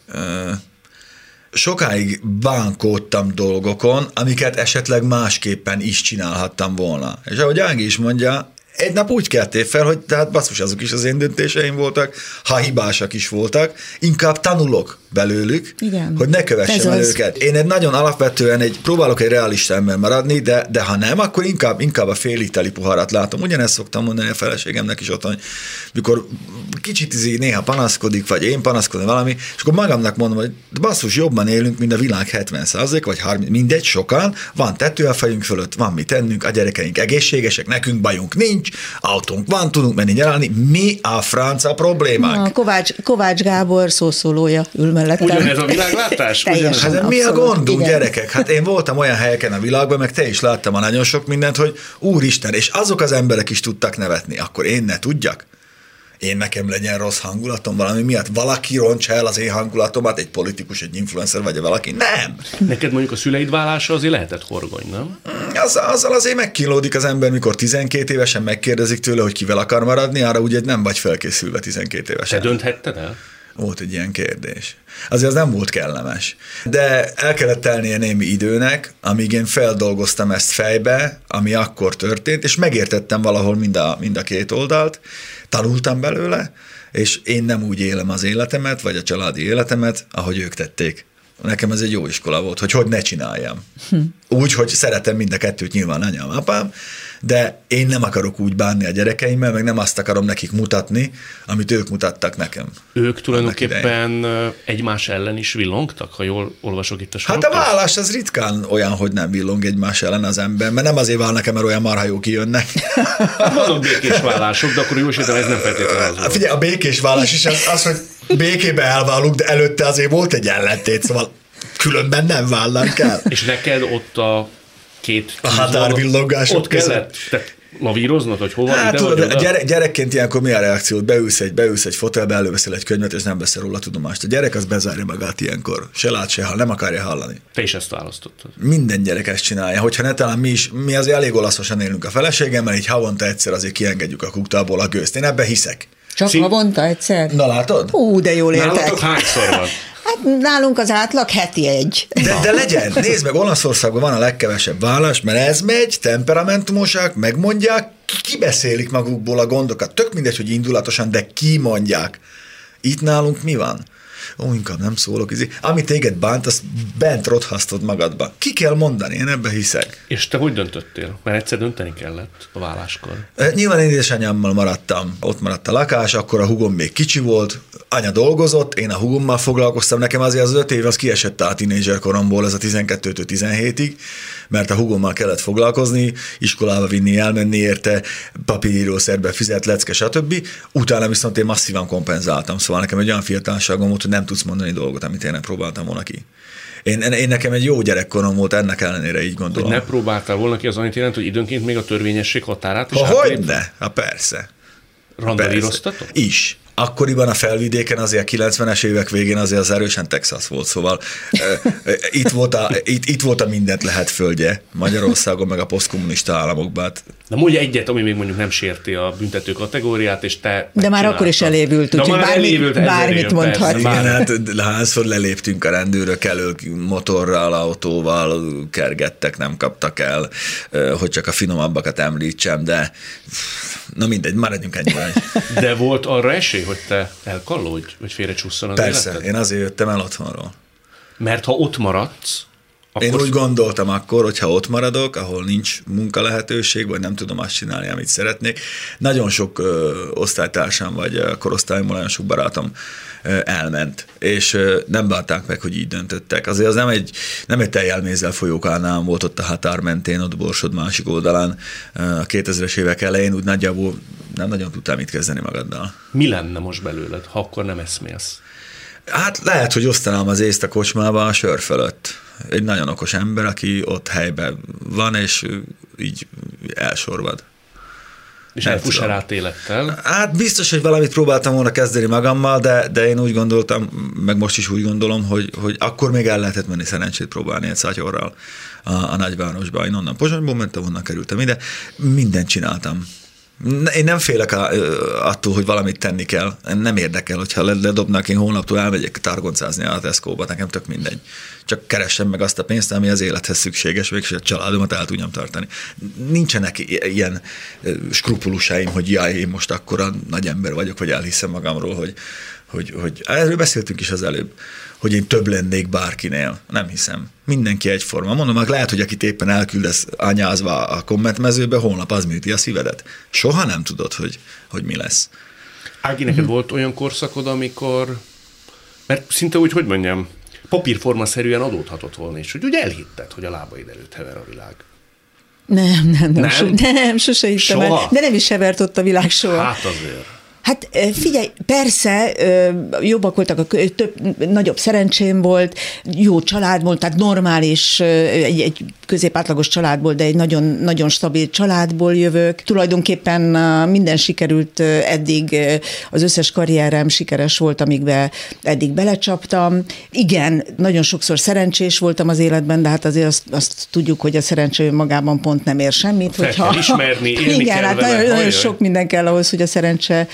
S2: Sokáig bánkódtam dolgokon, amiket esetleg másképpen is csinálhattam volna. És ahogy Ági is mondja, egy nap úgy keltél fel, hogy tehát basszus, azok is az én döntéseim voltak, ha hibásak is voltak, inkább tanulok belőlük,
S3: Igen.
S2: hogy ne kövessem el őket. Én egy nagyon alapvetően egy, próbálok egy realista ember maradni, de, de ha nem, akkor inkább, inkább a féliteli poharat látom. Ugyanezt szoktam mondani a feleségemnek is otthon, mikor kicsit izé néha panaszkodik, vagy én panaszkodom valami, és akkor magamnak mondom, hogy basszus, jobban élünk, mint a világ 70 vagy 30, mindegy, sokan, van tető a fejünk fölött, van mit tennünk, a gyerekeink egészségesek, nekünk bajunk nincs, autónk van, tudunk menni nyaralni, mi a franca problémánk?
S3: A Kovács, Kovács Gábor szószólója ül mellettem.
S1: Ugyanez a világlátás? Ugyanez?
S2: Hát mi a gondunk,
S3: igen.
S2: gyerekek? Hát én voltam olyan helyeken a világban, meg te is láttam a nagyon sok mindent, hogy úristen, és azok az emberek is tudtak nevetni, akkor én ne tudjak? Én nekem legyen rossz hangulatom valami miatt? Valaki rontsa el az én hangulatomat, egy politikus, egy influencer, vagy valaki? Nem!
S1: Neked mondjuk a szüleid válása azért lehetett horgony, nem?
S2: Az, azzal azért megkínlódik az ember, mikor 12 évesen megkérdezik tőle, hogy kivel akar maradni, arra ugye nem vagy felkészülve 12
S1: Te
S2: évesen.
S1: dönthetted el?
S2: Volt egy ilyen kérdés. Azért az nem volt kellemes. De el kellett telnie némi időnek, amíg én feldolgoztam ezt fejbe, ami akkor történt, és megértettem valahol mind a, mind a két oldalt, tanultam belőle, és én nem úgy élem az életemet, vagy a családi életemet, ahogy ők tették. Nekem ez egy jó iskola volt, hogy hogy ne csináljam. Úgy, hogy szeretem mind a kettőt, nyilván anyám, apám, de én nem akarok úgy bánni a gyerekeimmel, meg nem azt akarom nekik mutatni, amit ők mutattak nekem.
S1: Ők tulajdonképpen ö, egymás ellen is villongtak, ha jól olvasok itt a
S2: Hát a
S1: sorokat?
S2: vállás az ritkán olyan, hogy nem villong egymás ellen az ember, mert nem azért válnak el, mert olyan marha jó kijönnek.
S1: Hát vannak békés vállások, de akkor jól értem, ez nem feltétlenül az
S2: Hát figyelj, a békés vállás is az, az, hogy békébe elválunk, de előtte azért volt egy ellentét, szóval különben nem válnánk el.
S1: És neked ott a két...
S2: A határvillogások
S1: Ott kellett te lavíroznod, hogy hova
S2: Hát
S1: ide
S2: tudod,
S1: vagy
S2: gyere, gyerekként ilyenkor mi a reakciót? Beülsz egy, beülsz egy fotelbe, előveszel egy könyvet, és nem veszel róla tudomást. A gyerek az bezárja magát ilyenkor. Se lát, se hall, nem akarja hallani.
S1: Te is ezt választottad.
S2: Minden gyerek ezt csinálja. Hogyha ne talán mi is, mi azért elég olaszosan élünk a feleségemmel, így havonta egyszer azért kiengedjük a kuktából a gőzt. Én ebbe hiszek.
S3: Csak
S1: Szín-
S3: havonta egyszer?
S2: Na látod?
S3: Ú, de jól éltek.
S1: Nálatok hányszor van?
S3: Hát nálunk az átlag heti egy.
S2: De, de legyen, nézd meg, Olaszországban van a legkevesebb vállás, mert ez megy, temperamentumosak, megmondják, ki- kibeszélik magukból a gondokat. Tök mindegy, hogy indulatosan, de kimondják. Itt nálunk mi van? Ó, inkább nem szólok. Izé. Ami téged bánt, azt bent rothasztod magadba. Ki kell mondani, én ebbe hiszek.
S1: És te hogy döntöttél? Mert egyszer dönteni kellett a válláskor.
S2: E, Nyilván én édesanyámmal maradtam, ott maradt a lakás, akkor a hugom még kicsi volt, anya dolgozott, én a hugommal foglalkoztam, nekem azért az öt év az kiesett a tínédzser koromból, ez a 12-től 17-ig, mert a hugommal kellett foglalkozni, iskolába vinni, elmenni érte, papírírószerbe fizet, lecke, stb. Utána viszont én masszívan kompenzáltam, szóval nekem egy olyan fiatalságom volt, hogy nem tudsz mondani dolgot, amit én nem próbáltam volna ki. Én, én nekem egy jó gyerekkorom volt, ennek ellenére így
S1: Hogy
S2: gondolom.
S1: ne próbáltál volna ki, az annyit jelent, hogy időnként még a törvényesség határát is
S2: Ha
S1: átlép-
S2: hogy ne? Ha persze.
S1: Randalíroztatok?
S2: Is. Akkoriban a felvidéken azért a 90-es évek végén azért az erősen Texas volt, szóval itt, volt a, itt, itt volt a mindent lehet földje Magyarországon, meg a posztkommunista államokban. Hát
S1: De mondja egyet, ami még mondjuk nem sérti a büntető kategóriát, és te
S3: De már akkor is elévült, úgyhogy
S1: már
S3: bármit-
S1: elévült
S3: bármit mondhat.
S2: Igen, hát hányszor leléptünk a rendőrök elől, motorral, autóval, kergettek, nem kaptak el, hogy csak a finomabbakat említsem, de na mindegy, maradjunk ennyiben.
S1: De volt arra esély, hogy te elkallódj, vagy félrecsúszson az
S2: Persze,
S1: életed?
S2: én azért jöttem el otthonról.
S1: Mert ha ott maradsz, akkor
S2: Én úgy gondoltam akkor, hogy ha ott maradok, ahol nincs munka lehetőség, vagy nem tudom azt csinálni, amit szeretnék. Nagyon sok ö, osztálytársam, vagy ö, korosztályomban nagyon sok barátom ö, elment, és ö, nem bánták meg, hogy így döntöttek. Azért az nem egy, nem egy teljelmézzel folyókánál volt ott a határ mentén, ott Borsod másik oldalán a 2000-es évek elején, úgy nagyjából nem nagyon tudtam mit kezdeni magaddal.
S1: mi lenne most belőled, ha akkor nem eszmélsz?
S2: Hát lehet, hogy osztanám az észt a kocsmába a sör fölött. Egy nagyon okos ember, aki ott helyben van, és így elsorvad.
S1: És át élettel.
S2: Hát biztos, hogy valamit próbáltam volna kezdeni magammal, de, de én úgy gondoltam, meg most is úgy gondolom, hogy, hogy akkor még el lehetett menni szerencsét próbálni egy szatyorral a, a nagyvárosba. Én onnan Pozsonyból mentem, onnan kerültem ide. Mindent csináltam. Én nem félek attól, hogy valamit tenni kell. Nem érdekel, hogyha ledobnak, én hónaptól elmegyek targoncázni a Tesco-ba, nekem tök mindegy. Csak keressem meg azt a pénzt, ami az élethez szükséges, és a családomat el tudjam tartani. Nincsenek ilyen skrupulusáim, hogy jaj, én most akkora nagy ember vagyok, vagy elhiszem magamról, hogy, hogy, hogy erről beszéltünk is az előbb, hogy én több lennék bárkinél. Nem hiszem. Mindenki egyforma. Mondom, hogy lehet, hogy akit éppen elküldesz anyázva a kommentmezőbe, holnap az műti a szívedet. Soha nem tudod, hogy, hogy mi lesz.
S1: Ági, neked uh-huh. volt olyan korszakod, amikor, mert szinte úgy, hogy mondjam, papírforma-szerűen adódhatott volna, és hogy úgy elhitted, hogy a lábaid előtt hever a világ.
S3: Nem, nem, nem, nem, so, nem sose hittem el. De nem is hevert ott a világ soha.
S1: Hát azért.
S3: Hát figyelj, persze jobbak voltak, a, több, nagyobb szerencsém volt, jó család volt, tehát normális, egy, egy középátlagos családból, de egy nagyon, nagyon stabil családból jövök. Tulajdonképpen minden sikerült eddig, az összes karrierem sikeres volt, amikbe eddig belecsaptam. Igen, nagyon sokszor szerencsés voltam az életben, de hát azért azt, azt tudjuk, hogy a szerencsé magában pont nem ér semmit.
S1: Fel hogyha, kell ismerni, élni
S3: Igen, kell hát vele, nagyon, nagyon sok minden kell ahhoz, hogy a szerencse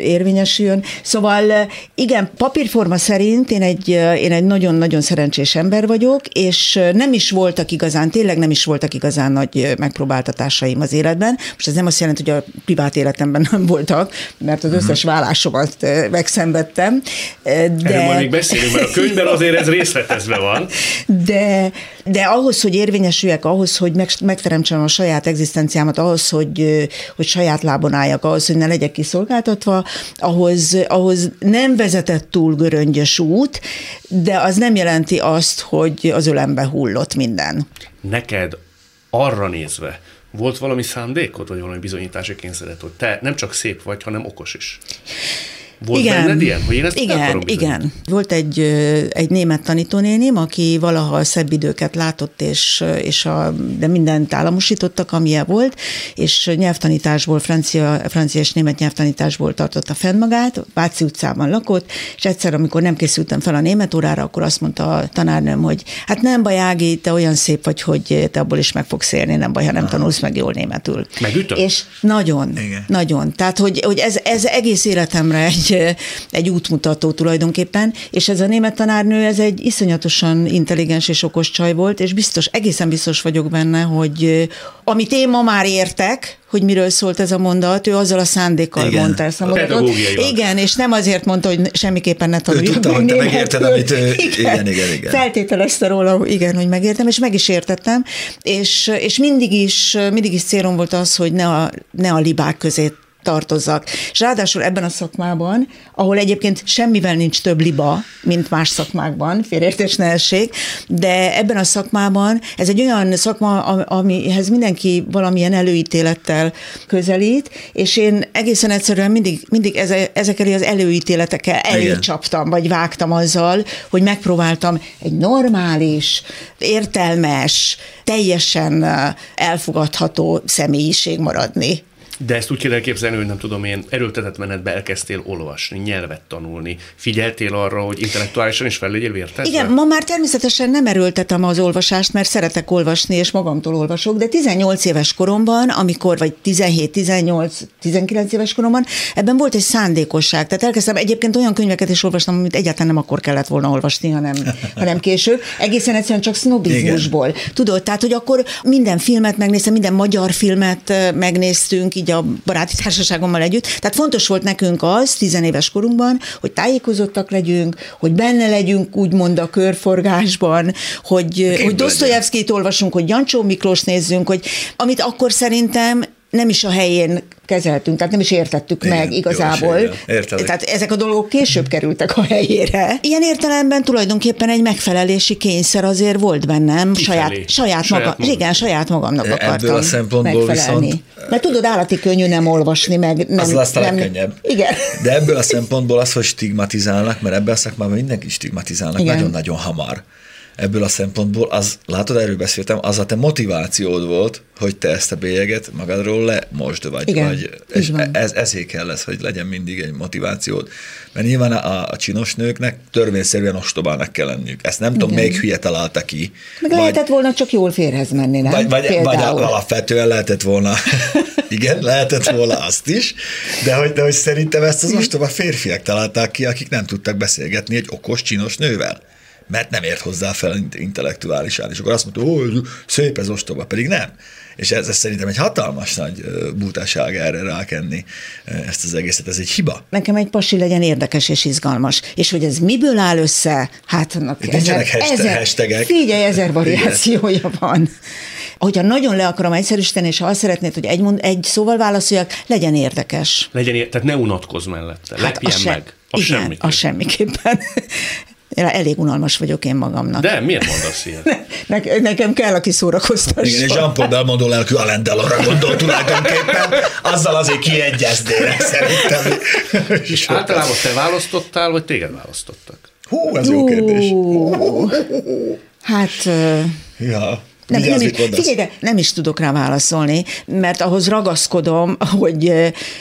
S3: érvényesüljön. Szóval igen, papírforma szerint én egy, én egy nagyon-nagyon szerencsés ember vagyok, és nem is voltak igazán, tényleg nem is voltak igazán nagy megpróbáltatásaim az életben. Most ez nem azt jelenti, hogy a privát életemben nem voltak, mert az összes mhm. vállásomat megszenvedtem.
S1: De... Erről majd még beszélünk, mert a könyvben azért ez részletezve van.
S3: De, de ahhoz, hogy érvényesüljek, ahhoz, hogy megteremtsem a saját egzisztenciámat, ahhoz, hogy, hogy saját lábon álljak, ahhoz, hogy ne legyek kiszolgáltatva, ahhoz, ahhoz nem vezetett túl göröngyös út, de az nem jelenti azt, hogy az ölembe hullott minden.
S1: Neked arra nézve, volt valami szándékod, vagy valami bizonyítási kényszeret, hogy te nem csak szép vagy, hanem okos is? Volt igen, benned ilyen, hogy én ezt
S3: igen, igen. Volt egy, egy német tanítónénim, aki valaha a szebb időket látott, és, és a, de mindent államosítottak, amilyen volt, és nyelvtanításból, francia, francia és német nyelvtanításból tartotta fenn magát, Váci utcában lakott, és egyszer, amikor nem készültem fel a német órára, akkor azt mondta a tanárnőm, hogy hát nem baj, Ági, te olyan szép vagy, hogy te abból is meg fogsz élni, nem baj, ha nem Aha. tanulsz meg jól németül.
S1: Megütött?
S3: És nagyon, Igen. nagyon. Tehát, hogy, hogy ez, ez egész életemre egy egy, útmutató tulajdonképpen, és ez a német tanárnő, ez egy iszonyatosan intelligens és okos csaj volt, és biztos, egészen biztos vagyok benne, hogy amit én ma már értek, hogy miről szólt ez a mondat, ő azzal a szándékkal igen. mondta ezt a mondatot. Igen, és nem azért mondta, hogy semmiképpen ne tanuljuk. Ő
S2: tudta, hogy te megérted, amit ő... Igen, igen, igen.
S3: Feltételezte róla, igen, hogy megértem, és meg is értettem, és, és mindig is, mindig is célom volt az, hogy ne a, ne a libák közé tartozzak. És ráadásul ebben a szakmában, ahol egyébként semmivel nincs több liba, mint más szakmákban, félértés ne essék, de ebben a szakmában ez egy olyan szakma, amihez mindenki valamilyen előítélettel közelít, és én egészen egyszerűen mindig, mindig ezekkel az előítéletekkel előcsaptam, vagy vágtam azzal, hogy megpróbáltam egy normális, értelmes, teljesen elfogadható személyiség maradni.
S1: De ezt úgy kell elképzelni, hogy nem tudom én, erőltetett menetbe elkezdtél olvasni, nyelvet tanulni. Figyeltél arra, hogy intellektuálisan is fel legyél vértezve?
S3: Igen, ma már természetesen nem erőltetem az olvasást, mert szeretek olvasni, és magamtól olvasok, de 18 éves koromban, amikor, vagy 17, 18, 19 éves koromban, ebben volt egy szándékosság. Tehát elkezdtem egyébként olyan könyveket is olvastam, amit egyáltalán nem akkor kellett volna olvasni, hanem, hanem később. Egészen egyszerűen csak sznobizmusból. Tudod, tehát, hogy akkor minden filmet megnéztem, minden magyar filmet megnéztünk, így a baráti társaságommal együtt. Tehát fontos volt nekünk az, tizenéves korunkban, hogy tájékozottak legyünk, hogy benne legyünk úgymond a körforgásban, hogy, hogy Dostoyevskit olvasunk, hogy Jancsó Miklós nézzünk, hogy amit akkor szerintem nem is a helyén kezeltünk, tehát nem is értettük igen, meg igazából. Jó, tehát ezek a dolgok később kerültek a helyére. Ilyen értelemben tulajdonképpen egy megfelelési kényszer azért volt bennem, saját, saját, saját, maga, magam. igen, saját magamnak
S2: akartam Ebből a szempontból megfelelni. Viszont,
S3: Mert tudod, állati könnyű nem olvasni, meg nem.
S2: Az lesz a legkönnyebb.
S3: Igen.
S2: De ebből a szempontból az, hogy stigmatizálnak, mert ebben a szakmában mindenki stigmatizálnak nagyon-nagyon hamar ebből a szempontból, az, látod, erről beszéltem, az a te motivációd volt, hogy te ezt a bélyeget magadról le most vagy.
S3: Igen,
S2: vagy és ez, ezért kell lesz, hogy legyen mindig egy motivációd. Mert nyilván a, a csinos nőknek törvényszerűen ostobának kell lenniük. Ezt nem Igen. tudom, még hülye találta ki.
S3: Meg vagy, lehetett volna csak jól férhez menni, nem?
S2: Vagy, vagy, vagy alapvetően lehetett volna, igen, lehetett volna azt is, de hogy, de hogy szerintem ezt az ostoba férfiak találták ki, akik nem tudtak beszélgetni egy okos, csinos nővel mert nem ért hozzá fel intellektuálisan. És akkor azt mondta, hogy szép ez ostoba, pedig nem. És ez, ez szerintem egy hatalmas nagy butaság erre rákenni ezt az egészet, ez egy hiba.
S3: Nekem egy pasi legyen érdekes és izgalmas. És hogy ez miből áll össze, hát annak
S2: ezer, hashtag, ezer, hashtagek.
S3: Figyelj, ezer variációja van. Hogyha nagyon le akarom egyszerűsíteni, és ha azt szeretnéd, hogy egy, mond, egy szóval válaszoljak, legyen érdekes.
S1: Legyen, tehát ne unatkozz mellette, hát lepjen meg.
S3: Az igen, semmiképpen. az semmiképpen. Elég unalmas vagyok én magamnak.
S1: De miért mondasz ilyet?
S3: Ne, nekem kell, aki szórakoztasson.
S2: Igen, és Jean-Paul Belmondo lelkű Alain Delonra gondol tulajdonképpen, azzal azért kiegyezdére szerintem.
S1: És általában te választottál, vagy téged választottak?
S2: Hú, ez jó kérdés.
S3: Hát...
S2: Ja.
S3: Nem, nem is, figyelj, de nem is tudok rá válaszolni, mert ahhoz ragaszkodom, hogy,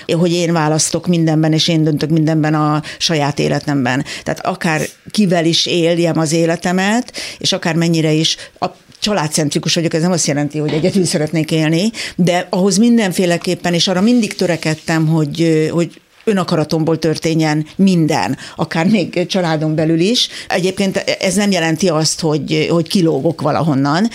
S3: hogy én választok mindenben, és én döntök mindenben a saját életemben. Tehát akár kivel is éljem az életemet, és akár mennyire is a családcentrikus vagyok, ez nem azt jelenti, hogy egyedül szeretnék élni, de ahhoz mindenféleképpen, és arra mindig törekedtem, hogy, hogy önakaratomból történjen minden, akár még családon belül is. Egyébként ez nem jelenti azt, hogy, hogy kilógok valahonnan,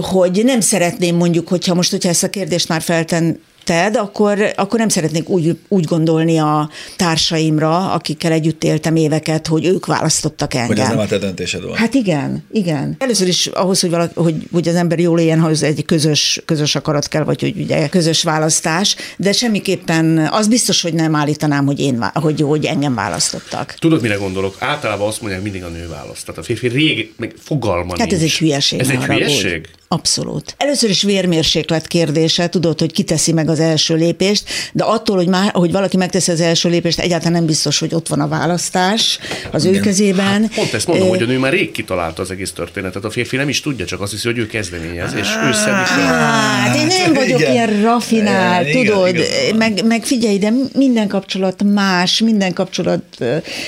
S3: hogy nem szeretném mondjuk, hogyha most, hogyha ezt a kérdést már felten ted, akkor, akkor nem szeretnék úgy, úgy gondolni a társaimra, akikkel együtt éltem éveket, hogy ők választottak engem.
S2: Hogy ez nem a te döntésed volt.
S3: Hát igen, igen. Először is ahhoz, hogy, valaki, hogy, hogy az ember jól éljen, ahhoz egy közös, közös akarat kell, vagy hogy ugye közös választás, de semmiképpen az biztos, hogy nem állítanám, hogy, én, hogy, hogy engem választottak.
S1: Tudod, mire gondolok? Általában azt mondják, mindig a nő választ. Tehát a férfi rég, meg fogalma
S3: Hát
S1: nincs.
S3: ez egy hülyeség.
S1: Ez egy hülyeség?
S3: Abszolút. Először is vérmérséklet kérdése, tudod, hogy kiteszi meg az első lépést, de attól, hogy, már, hogy valaki megteszi az első lépést, egyáltalán nem biztos, hogy ott van a választás az Igen. ő kezében. Hát
S1: pont ezt mondom, hogy a nő már rég kitalálta az egész történetet. A férfi nem is tudja, csak azt hiszi, hogy ő kezdeményez, és ő szedi fel.
S3: Hát én nem vagyok igen. ilyen rafinált, igen, tudod, meg, meg figyelj, de minden kapcsolat más, minden kapcsolat,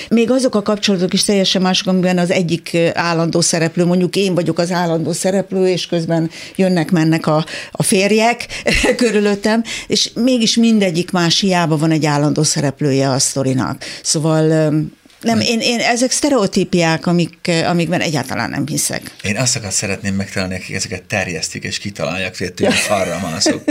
S3: még azok a kapcsolatok is teljesen mások, amiben az egyik állandó szereplő, mondjuk én vagyok az állandó szereplő, és közben közben jönnek-mennek a, a férjek körülöttem, és mégis mindegyik más hiába van egy állandó szereplője a sztorinak. Szóval nem, én, én, ezek sztereotípiák, amik, amikben egyáltalán nem hiszek.
S2: Én azt szeretném megtalálni, akik ezeket terjesztik és kitalálják, hogy tőle falra mászok.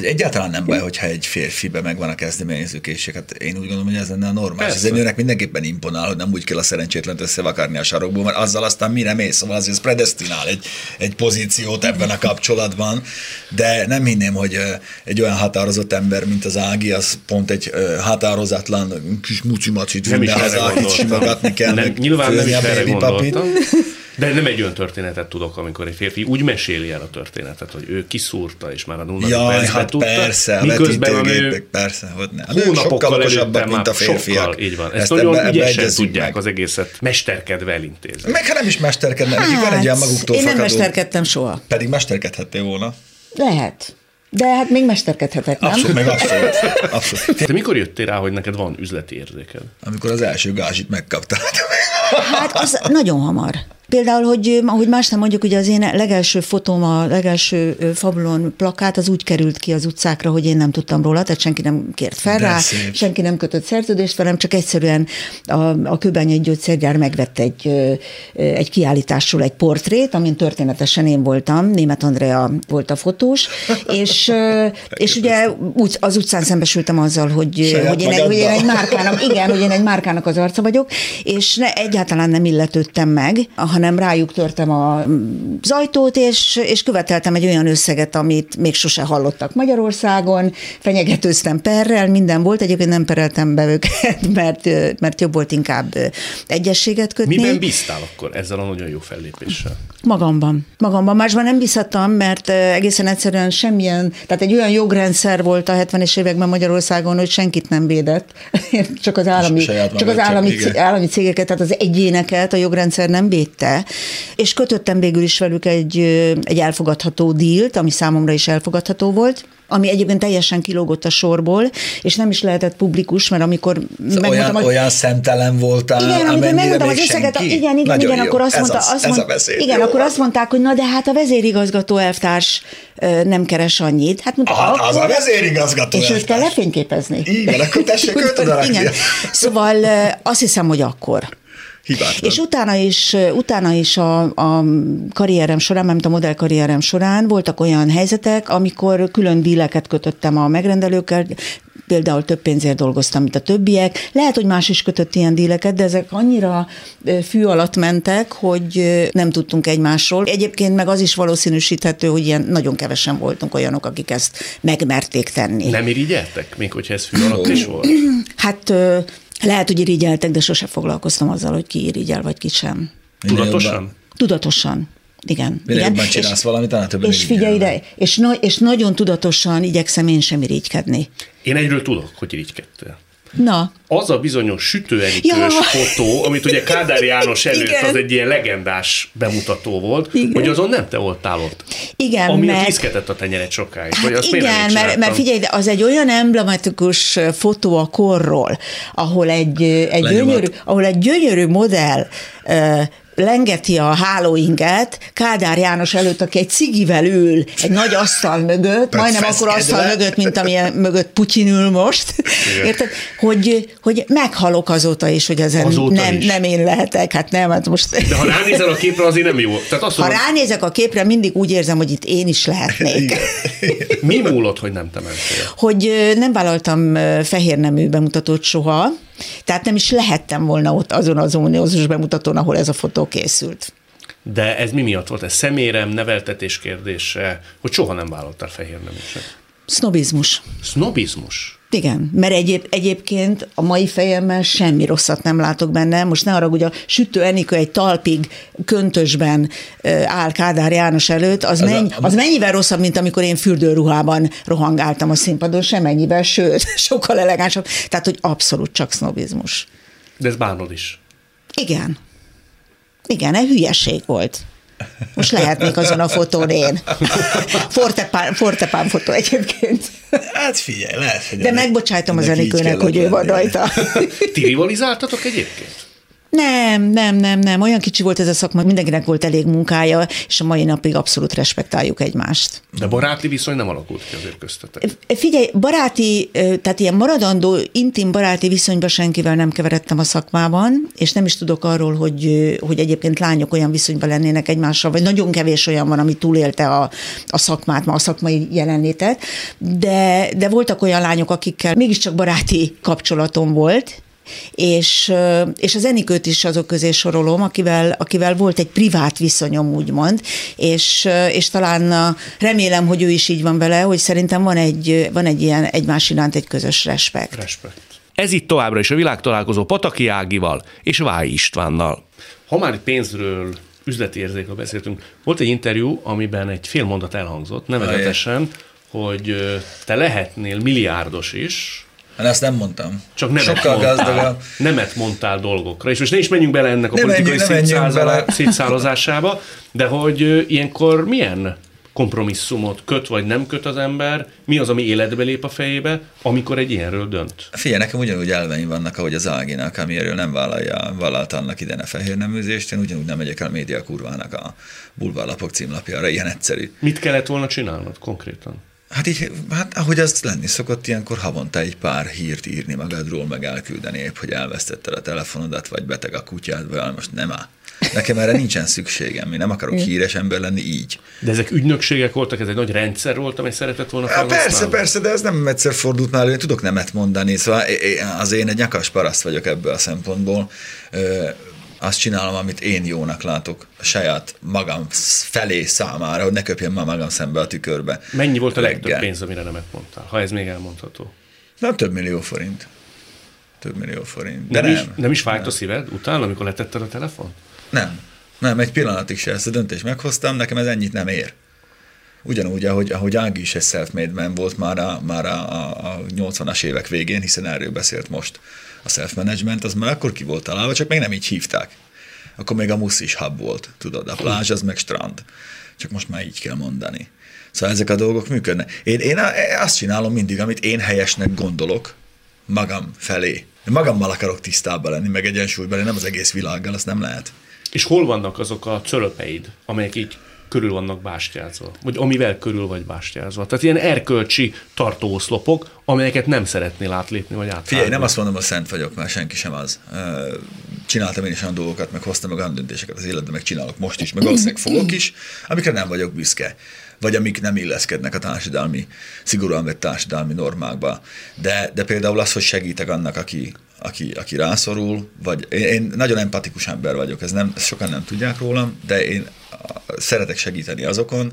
S2: Egyáltalán nem baj, hogyha egy férfibe megvan a kezdeményezőkészség. Hát én úgy gondolom, hogy ez lenne a normális. Ez egy nőnek mindenképpen imponál, hogy nem úgy kell a szerencsétlent összevakarni a sarokból, mert azzal aztán mire mész, szóval azért predestinál egy, egy pozíciót ebben a kapcsolatban, de nem hinném, hogy egy olyan határozott ember, mint az Ági, az pont egy határozatlan kis mucimacit vinne haza, akit simogatni kell,
S1: nem, nyilván nem is erre gondoltam. De nem egy olyan történetet tudok, amikor egy férfi úgy meséli el a történetet, hogy ő kiszúrta, és már a nulladik
S2: Jaj, percben hát tudta, persze, miközben a nő
S1: persze, hogy ne. A nő sokkal okosabbak, mint a férfiak. Sokkal, így van. Ezt, Ezt nagyon ebbe, ügyesen ebbe tudják meg. az egészet mesterkedve elintézni.
S2: Meg ha nem is mesterkednek, hát, van egy olyan maguktól
S3: Én
S2: fakadó.
S3: nem mesterkedtem soha.
S2: Pedig mesterkedhettél volna.
S3: Lehet. De hát még mesterkedhetek, nem?
S2: Abszolút, meg abszolút. abszolút.
S1: Te mikor jöttél rá, hogy neked van üzleti érzéked?
S2: Amikor az első gázsit megkaptál.
S3: Hát az nagyon hamar. Például, hogy ahogy más nem mondjuk, ugye az én legelső fotóm, a legelső fabulon plakát, az úgy került ki az utcákra, hogy én nem tudtam róla, tehát senki nem kért fel rá, szép. senki nem kötött szerződést velem, csak egyszerűen a, a Kőbányai gyógyszergyár megvett egy, egy kiállításról egy portrét, amin történetesen én voltam, Német Andrea volt a fotós, és, és ugye úgy, az utcán szembesültem azzal, hogy, hogy én, egy, hogy én egy márkának, igen, hogy én egy márkának az arca vagyok, és ne, egyáltalán nem illetődtem meg, hanem rájuk törtem a zajtót, és, és követeltem egy olyan összeget, amit még sose hallottak Magyarországon, fenyegetőztem perrel, minden volt, egyébként nem pereltem be őket, mert, mert jobb volt inkább egyességet kötni.
S1: Miben bíztál akkor ezzel a nagyon jó fellépéssel?
S3: Magamban. Magamban. Másban nem bízhattam, mert egészen egyszerűen semmilyen, tehát egy olyan jogrendszer volt a 70-es években Magyarországon, hogy senkit nem védett, csak az állami, csak az állami, állami cégeket, tehát az egyéneket a jogrendszer nem védte és kötöttem végül is velük egy, egy elfogadható dílt, ami számomra is elfogadható volt ami egyébként teljesen kilógott a sorból, és nem is lehetett publikus, mert amikor
S2: szóval megmondtam, olyan, hogy... olyan szemtelen voltál,
S3: igen, amikor megmondtam az összeget, igen, igen, igen, akkor azt, mondta, az, azt, mond, beszéd, igen, akkor azt mondták, hogy na de hát a vezérigazgató elvtárs nem keres annyit. Hát mondta,
S2: Aha, akkor, az a vezérigazgató
S3: És őt kell lefényképezni.
S2: Igen, akkor tessék őt Igen.
S3: Szóval azt hiszem, hogy akkor.
S2: Hibátlan.
S3: És utána is, utána is a, a karrierem során, mert a modell karrierem során voltak olyan helyzetek, amikor külön díleket kötöttem a megrendelőkkel, például több pénzért dolgoztam, mint a többiek. Lehet, hogy más is kötött ilyen díleket, de ezek annyira fű alatt mentek, hogy nem tudtunk egymásról. Egyébként meg az is valószínűsíthető, hogy ilyen nagyon kevesen voltunk olyanok, akik ezt megmerték tenni.
S1: Nem irigyeltek, még hogyha ez fű alatt is volt?
S3: Hát lehet, hogy irigyeltek, de sose foglalkoztam azzal, hogy ki irigyel, vagy ki sem.
S1: Tudatosan?
S3: Tudatosan. Igen.
S2: Minél
S3: igen.
S2: jobban csinálsz és, valamit, annál többen
S3: És figyelj ide, és, na, és nagyon tudatosan igyekszem én sem irigykedni.
S1: Én egyről tudok, hogy irigykedtél.
S3: Na.
S1: Az a bizonyos sütőenikős ja. fotó, amit ugye Kádár János előtt Igen. az egy ilyen legendás bemutató volt, Igen. hogy azon nem te voltál ott.
S3: Igen,
S1: Ami
S3: mert...
S1: viszketett a tenyeret sokáig.
S3: Hát azt igen, mert, mert figyelj, de az egy olyan emblematikus fotó a korról, ahol egy, egy, gyönyörű, ahol egy gyönyörű modell lengeti a hálóinget Kádár János előtt, aki egy cigivel ül egy nagy asztal mögött, majdnem akkor asztal mögött, mint amilyen mögött Putyin ül most. Igen. Érted? Hogy, hogy meghalok azóta is, hogy ezen azóta nem, is. nem én lehetek. Hát nem, hát most...
S1: De ha ránézel a képre, azért nem jó.
S3: Tehát azt ha mondom, ránézek a képre, mindig úgy érzem, hogy itt én is lehetnék.
S1: Mi múlott, hogy nem te mentél?
S3: Hogy nem vállaltam fehér nemű bemutatót soha, tehát nem is lehettem volna ott azon az uniózus bemutatón, ahol ez a fotó készült.
S1: De ez mi miatt volt? Ez szemérem, neveltetés kérdése, hogy soha nem vállaltál fehér neműset?
S3: Sznobizmus.
S1: Sznobizmus?
S3: Igen, mert egyéb, egyébként a mai fejemmel semmi rosszat nem látok benne. Most ne arra, hogy a sütő Enikő egy talpig köntösben áll Kádár János előtt, az, mennyi, a, az mennyivel rosszabb, mint amikor én fürdőruhában rohangáltam a színpadon, semennyivel, sőt, sokkal elegánsabb. Tehát, hogy abszolút csak sznobizmus.
S1: De ez bánod is.
S3: Igen. Igen, egy hülyeség volt. Most lehetnék azon a fotón én. Fortepán, fortepán fotó egyébként.
S2: Hát figyelj, lehet, hogy
S3: De megbocsájtom az Enikőnek, hogy ő van rajta.
S1: Ti rivalizáltatok egyébként?
S3: Nem, nem, nem, nem. Olyan kicsi volt ez a szakma, mindenkinek volt elég munkája, és a mai napig abszolút respektáljuk egymást.
S1: De baráti viszony nem alakult ki azért köztetek.
S3: Figyelj, baráti, tehát ilyen maradandó, intim baráti viszonyban senkivel nem keveredtem a szakmában, és nem is tudok arról, hogy, hogy egyébként lányok olyan viszonyban lennének egymással, vagy nagyon kevés olyan van, ami túlélte a, a szakmát, ma a szakmai jelenlétet, de, de voltak olyan lányok, akikkel mégiscsak baráti kapcsolatom volt, és, és az Enikőt is azok közé sorolom, akivel, akivel volt egy privát viszonyom, úgymond, és, és talán remélem, hogy ő is így van vele, hogy szerintem van egy, van egy ilyen egymás iránt egy közös respekt.
S1: Respekt. Ez itt továbbra is a világtalálkozó Pataki Ágival és Váj Istvánnal. Ha már pénzről, üzleti érzékről beszéltünk, volt egy interjú, amiben egy fél mondat elhangzott, nevezetesen, hogy te lehetnél milliárdos is,
S2: Hát ezt nem mondtam.
S1: Csak nemet Sokkal mondtál, gazdagabb. Nemet mondtál dolgokra. És most ne is menjünk bele ennek a
S2: ne
S1: politikai
S2: menjünk,
S1: szétszálozásába, de hogy ilyenkor milyen kompromisszumot köt vagy nem köt az ember, mi az, ami életbe lép a fejébe, amikor egy ilyenről dönt?
S2: Figyelj, nekem ugyanúgy elveim vannak, ahogy az Áginak, ami erről nem vállalja, vállalta annak ide a fehér neműzést, én ugyanúgy nem megyek el média kurvának a bulvárlapok címlapjára, ilyen egyszerű.
S1: Mit kellett volna csinálnod konkrétan?
S2: Hát így, hát ahogy az lenni szokott, ilyenkor havonta egy pár hírt írni magadról, meg elküldeni épp, hogy elvesztetted a telefonodat, vagy beteg a kutyád, vagy most nem áll. Nekem erre nincsen szükségem, mi nem akarok híres ember lenni így.
S1: De ezek ügynökségek voltak, ez egy nagy rendszer volt, amely szeretett volna felhasználni?
S2: Persze, persze, de ez nem egyszer fordult már, én tudok nemet mondani, szóval az én egy nyakas paraszt vagyok ebből a szempontból azt csinálom, amit én jónak látok a saját magam felé számára, hogy ne köpjem már magam szembe a tükörbe.
S1: Mennyi volt a legtöbb Reggel. pénz, amire nem mondtál, ha ez még elmondható?
S2: Nem, több millió forint. Több millió forint.
S1: De nem, nem, is, nem is fájt nem. a szíved utána, amikor letetted a telefon?
S2: Nem. Nem, egy pillanatig se ezt a döntést meghoztam, nekem ez ennyit nem ér. Ugyanúgy, ahogy, ahogy Ági is egy self-made man volt már a, már a, a, a 80-as évek végén, hiszen erről beszélt most a self-management, az már akkor ki volt találva, csak még nem így hívták. akkor még a musz is hub volt, tudod, a plázs az meg strand. Csak most már így kell mondani. Szóval ezek a dolgok működnek. Én, én azt csinálom mindig, amit én helyesnek gondolok magam felé. Én magammal akarok tisztában lenni, meg egyensúlyban, nem az egész világgal, azt nem lehet.
S1: És hol vannak azok a cölöpeid, amelyek így körül vannak bástyázva, vagy amivel körül vagy bástyázva. Tehát ilyen erkölcsi tartóoszlopok, amelyeket nem szeretnél átlépni, vagy átfárni.
S2: Figyelj, nem azt mondom, hogy szent vagyok, mert senki sem az. Csináltam én is olyan dolgokat, meg hoztam meg olyan döntéseket az életben, meg csinálok most is, meg valószínűleg fogok is, amikre nem vagyok büszke vagy amik nem illeszkednek a társadalmi, szigorúan vett társadalmi normákba. De, de például az, hogy segítek annak, aki, aki, aki rászorul, vagy én, én nagyon empatikus ember vagyok, ez nem, ezt sokan nem tudják rólam, de én szeretek segíteni azokon,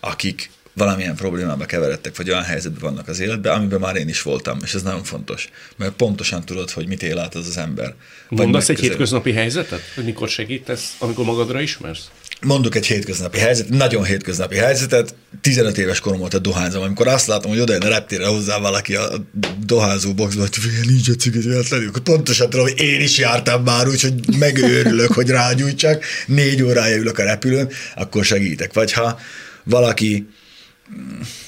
S2: akik valamilyen problémába keveredtek, vagy olyan helyzetben vannak az életben, amiben már én is voltam, és ez nagyon fontos, mert pontosan tudod, hogy mit él át az az ember.
S1: Mondasz egy hétköznapi helyzetet, hogy mikor segítesz, amikor magadra ismersz?
S2: Mondok egy hétköznapi helyzet, nagyon hétköznapi helyzetet. 15 éves korom volt a dohányzom, amikor azt látom, hogy oda a reptére hozzá valaki a dohányzó boxba, hogy nincs egy ciget véletlenül, akkor pontosan tudom, hogy én is jártam már úgy, hogy megőrülök, hogy rágyújtsak, négy órája ülök a repülőn, akkor segítek. Vagy ha valaki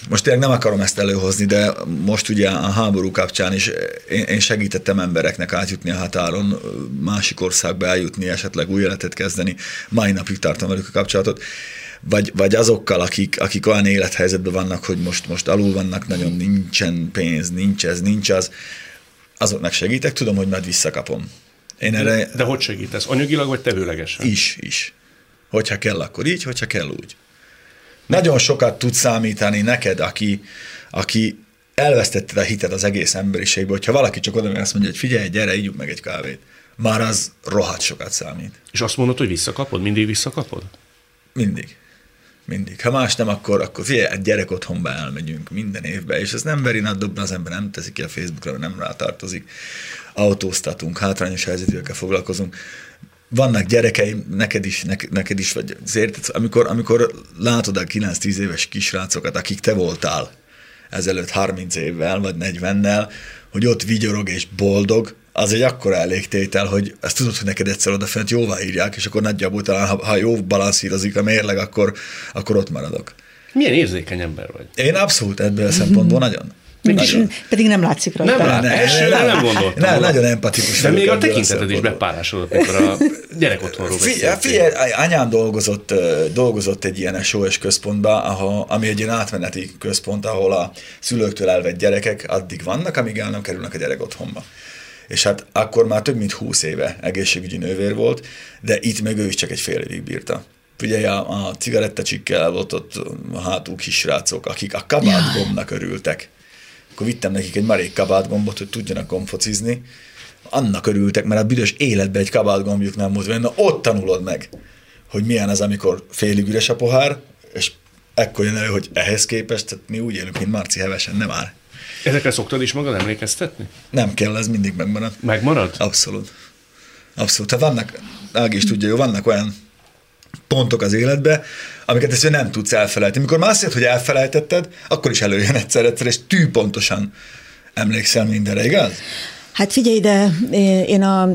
S2: most tényleg nem akarom ezt előhozni, de most ugye a háború kapcsán is én, én segítettem embereknek átjutni a határon, másik országba eljutni, esetleg új életet kezdeni. Mai napig tartom velük a kapcsolatot. Vagy, vagy azokkal, akik, akik olyan élethelyzetben vannak, hogy most, most alul vannak, nagyon nincsen pénz, nincs ez, nincs az, azoknak segítek, tudom, hogy majd visszakapom.
S1: Én erre... De hogy segítesz? Anyagilag vagy tevőlegesen?
S2: Is, is. Hogyha kell, akkor így, hogyha kell úgy. Nagyon sokat tud számítani neked, aki, aki elvesztetted a hited az egész emberiségbe, hogyha valaki csak oda azt mondja, hogy figyelj, gyere, ígyuk meg egy kávét. Már az rohadt sokat számít.
S1: És azt mondod, hogy visszakapod? Mindig visszakapod?
S2: Mindig. Mindig. Ha más nem, akkor, akkor figyelj, egy gyerek otthonba elmegyünk minden évben, és ez nem veri nagy dobna, az ember nem teszi ki a Facebookra, nem rátartozik. Autóztatunk, hátrányos helyzetűekkel foglalkozunk vannak gyerekeim, neked is, neked is, vagy azért, amikor, amikor látod a 9-10 éves kisrácokat, akik te voltál ezelőtt 30 évvel, vagy 40-nel, hogy ott vigyorog és boldog, az egy akkora elégtétel, hogy ezt tudod, hogy neked egyszer odafent jóvá írják, és akkor nagyjából talán, ha, ha jó balanszírozik a mérleg, akkor, akkor ott maradok.
S1: Milyen érzékeny ember vagy?
S2: Én abszolút ebből a szempontból nagyon.
S3: Mégis, pedig nem látszik rajta.
S1: Nem, lát, ne, nem, nem gondoltam.
S2: Nem, nagyon empatikus.
S1: De még a tekinteted is bepárásodott, mikor a gyerek otthonról
S2: beszéltél. Figyelj, anyám dolgozott, dolgozott egy ilyen SOS központban, ahol, ami egy ilyen átmeneti központ, ahol a szülőktől elvett gyerekek addig vannak, amíg el nem kerülnek a gyerek otthonba. És hát akkor már több mint húsz éve egészségügyi nővér volt, de itt meg ő is csak egy fél évig bírta. Ugye a, a cigarettacsikkel volt ott a hátul kisrácok, akik a kabátgomnak örültek akkor vittem nekik egy marék kabátgombot, hogy tudjanak gomfocizni. Annak örültek, mert a büdös életben egy kabátgombjuk nem volt, mert ott tanulod meg, hogy milyen az, amikor félig üres a pohár, és ekkor jön elő, hogy ehhez képest, tehát mi úgy élünk, mint Marci hevesen, nem áll.
S1: Ezekre szoktad is magad emlékeztetni?
S2: Nem kell, ez mindig megmarad.
S1: Megmarad?
S2: Abszolút. Abszolút. Tehát vannak, Ági is tudja, jó, vannak olyan pontok az életbe, amiket ezt nem tudsz elfelejteni. Mikor már azt jelent, hogy elfelejtetted, akkor is előjön egyszer-egyszer, és tű pontosan emlékszel mindenre, igaz?
S3: Hát figyelj, de én a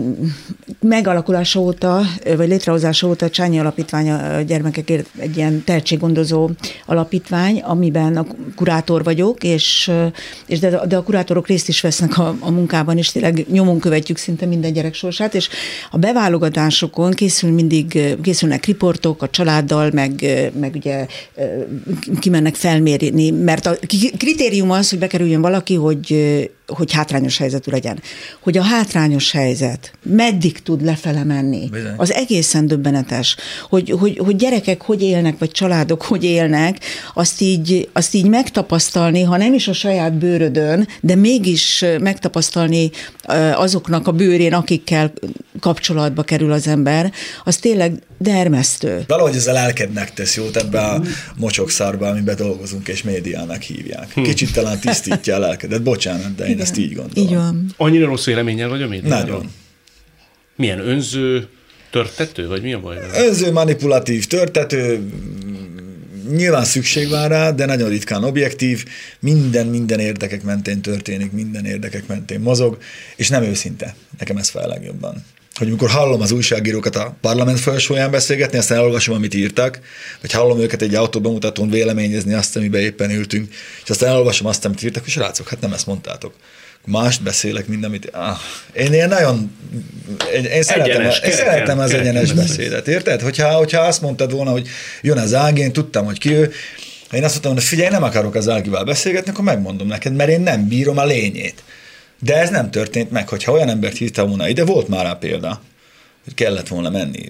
S3: megalakulása óta, vagy létrehozása óta Csányi Alapítvány a gyermekekért egy ilyen tehetséggondozó alapítvány, amiben a kurátor vagyok, és, és de, de a kurátorok részt is vesznek a, a munkában, és tényleg nyomon követjük szinte minden gyerek sorsát, és a beválogatásokon készül mindig, készülnek riportok a családdal, meg, meg ugye kimennek felmérni, mert a kritérium az, hogy bekerüljön valaki, hogy hogy hátrányos helyzetű legyen. Hogy a hátrányos helyzet meddig tud lefele menni. Bizony. Az egészen döbbenetes. Hogy, hogy, hogy gyerekek hogy élnek, vagy családok hogy élnek, azt így, azt így megtapasztalni, ha nem is a saját bőrödön, de mégis megtapasztalni azoknak a bőrén, akikkel kapcsolatba kerül az ember, az tényleg dermesztő.
S2: Valahogy ez a lelkednek tesz jót ebbe a mocsokszárba, amiben dolgozunk, és médiának hívják. Hm. Kicsit talán tisztítja a lelkedet, bocsánat, de én Igen. ezt így gondolom.
S3: Így van.
S1: Annyira rossz véleménnyel vagy a médiáról?
S2: Nagyon.
S1: Milyen önző, törtető, vagy mi a baj?
S2: Önző, manipulatív, törtető, nyilván szükség van rá, de nagyon ritkán objektív, minden, minden érdekek mentén történik, minden érdekek mentén mozog, és nem őszinte. Nekem ez fel legjobban. Hogy amikor hallom az újságírókat a parlament folyosóján beszélgetni, aztán elolvasom, amit írtak, vagy hallom őket egy autóbemutatón véleményezni azt, amiben éppen ültünk, és aztán elolvasom azt, amit írtak, és rácok, hát nem ezt mondtátok mást beszélek, mint amit... Ah, én ilyen nagyon... Én, én szeretem, egyenes, én szeretem az egyenes beszédet, érted? Hogyha, hogyha azt mondtad volna, hogy jön az Ági, én tudtam, hogy ki ő, én azt mondtam, hogy figyelj, nem akarok az Ágival beszélgetni, akkor megmondom neked, mert én nem bírom a lényét. De ez nem történt meg, hogyha olyan embert hívtam volna ide, volt már rá példa, hogy kellett volna menni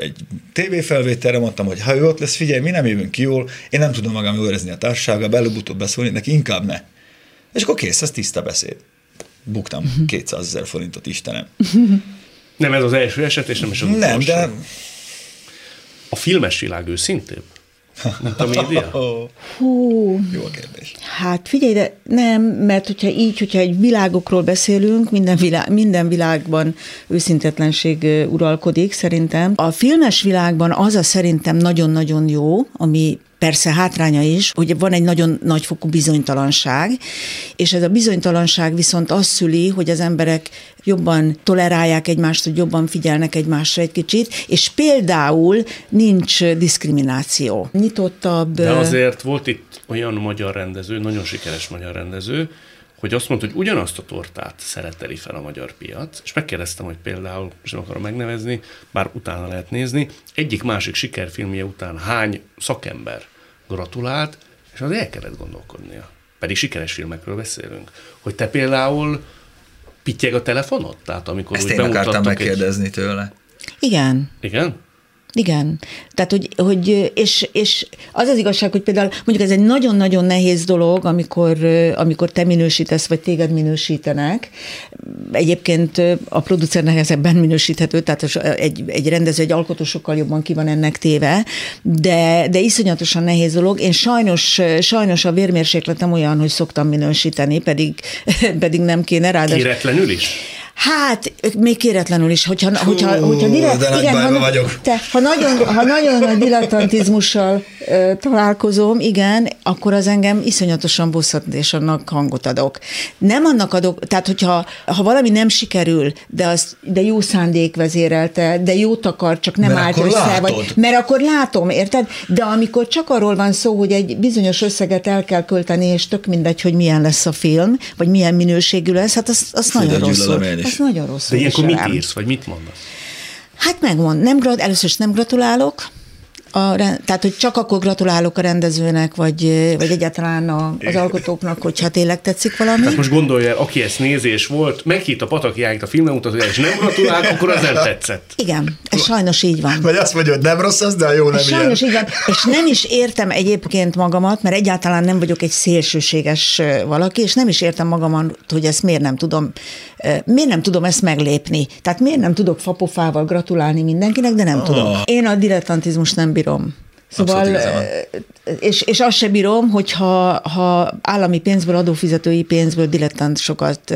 S2: egy tévéfelvételre, mondtam, hogy ha ő ott lesz, figyelj, mi nem jövünk ki jól, én nem tudom magam jól érezni a társasággal, előbb-utóbb beszólni, neki inkább ne. És akkor kész, ez tiszta beszéd. Buktam 200 ezer forintot, Istenem.
S1: Nem ez az első eset, és nem is az
S2: Nem, de...
S1: A filmes világ őszintébb? Mint a média?
S3: Hú.
S2: Jó a kérdés.
S3: Hát figyelj, de nem, mert hogyha így, hogyha egy világokról beszélünk, minden, világ, minden világban őszintetlenség uralkodik szerintem. A filmes világban az a szerintem nagyon-nagyon jó, ami persze hátránya is, hogy van egy nagyon nagyfokú bizonytalanság, és ez a bizonytalanság viszont azt szüli, hogy az emberek jobban tolerálják egymást, hogy jobban figyelnek egymásra egy kicsit, és például nincs diszkrimináció. Nyitottabb...
S1: De azért volt itt olyan magyar rendező, nagyon sikeres magyar rendező, hogy azt mondta, hogy ugyanazt a tortát szereteli fel a magyar piac, és megkérdeztem, hogy például, és nem akarom megnevezni, bár utána lehet nézni, egyik másik sikerfilmje után hány szakember gratulált, és az el kellett gondolkodnia. Pedig sikeres filmekről beszélünk. Hogy te például pittyeg a telefonod? Tehát amikor
S2: Ezt úgy én akartam megkérdezni egy... tőle.
S3: Igen.
S1: Igen?
S3: Igen. Tehát, hogy, hogy és, és az az igazság, hogy például mondjuk ez egy nagyon-nagyon nehéz dolog, amikor, amikor te minősítesz, vagy téged minősítenek. Egyébként a producer nehezebben minősíthető, tehát egy, egy rendező, egy alkotó sokkal jobban ki van ennek téve, de, de iszonyatosan nehéz dolog. Én sajnos, sajnos a vérmérsékletem olyan, hogy szoktam minősíteni, pedig, pedig nem kéne rá.
S1: Kéretlenül is?
S3: Hát, még kéretlenül is, hogyha, Hú, hogyha, hogyha
S2: direkt, de igen, ha, vagyok.
S3: Te, ha, nagyon, ha nagyon nagy dilettantizmussal ö, találkozom, igen, akkor az engem iszonyatosan bosszant, és annak hangot adok. Nem annak adok, tehát hogyha ha valami nem sikerül, de, az, de jó szándék vezérelte, de jót akar, csak nem mert állt össze, látod. vagy, mert akkor látom, érted? De amikor csak arról van szó, hogy egy bizonyos összeget el kell költeni, és tök mindegy, hogy milyen lesz a film, vagy milyen minőségű lesz, hát azt, azt nagyon rosszul. Az nagyon rosszul.
S1: De ilyenkor mit írsz, vagy mit mondasz?
S3: Hát megmond, nem, először is nem gratulálok, a, tehát, hogy csak akkor gratulálok a rendezőnek, vagy, vagy egyáltalán a, az alkotóknak, hogyha tényleg tetszik valami.
S1: Tehát most gondolja el, aki ezt nézi és volt, meghitt a Pataki Ágit a filmbemutató, és nem gratulál, akkor az nem tetszett.
S3: Igen, ez sajnos így van.
S2: Vagy azt mondja, hogy nem rossz az, de a jó nem ez
S3: ilyen. Sajnos így van, és nem is értem egyébként magamat, mert egyáltalán nem vagyok egy szélsőséges valaki, és nem is értem magamat, hogy ezt miért nem tudom, miért nem tudom ezt meglépni. Tehát miért nem tudok fapofával gratulálni mindenkinek, de nem oh. tudom. Én a dilettantizmus nem bírom. Szóval, és, és azt sem bírom, hogyha ha állami pénzből, adófizetői pénzből dilettánsokat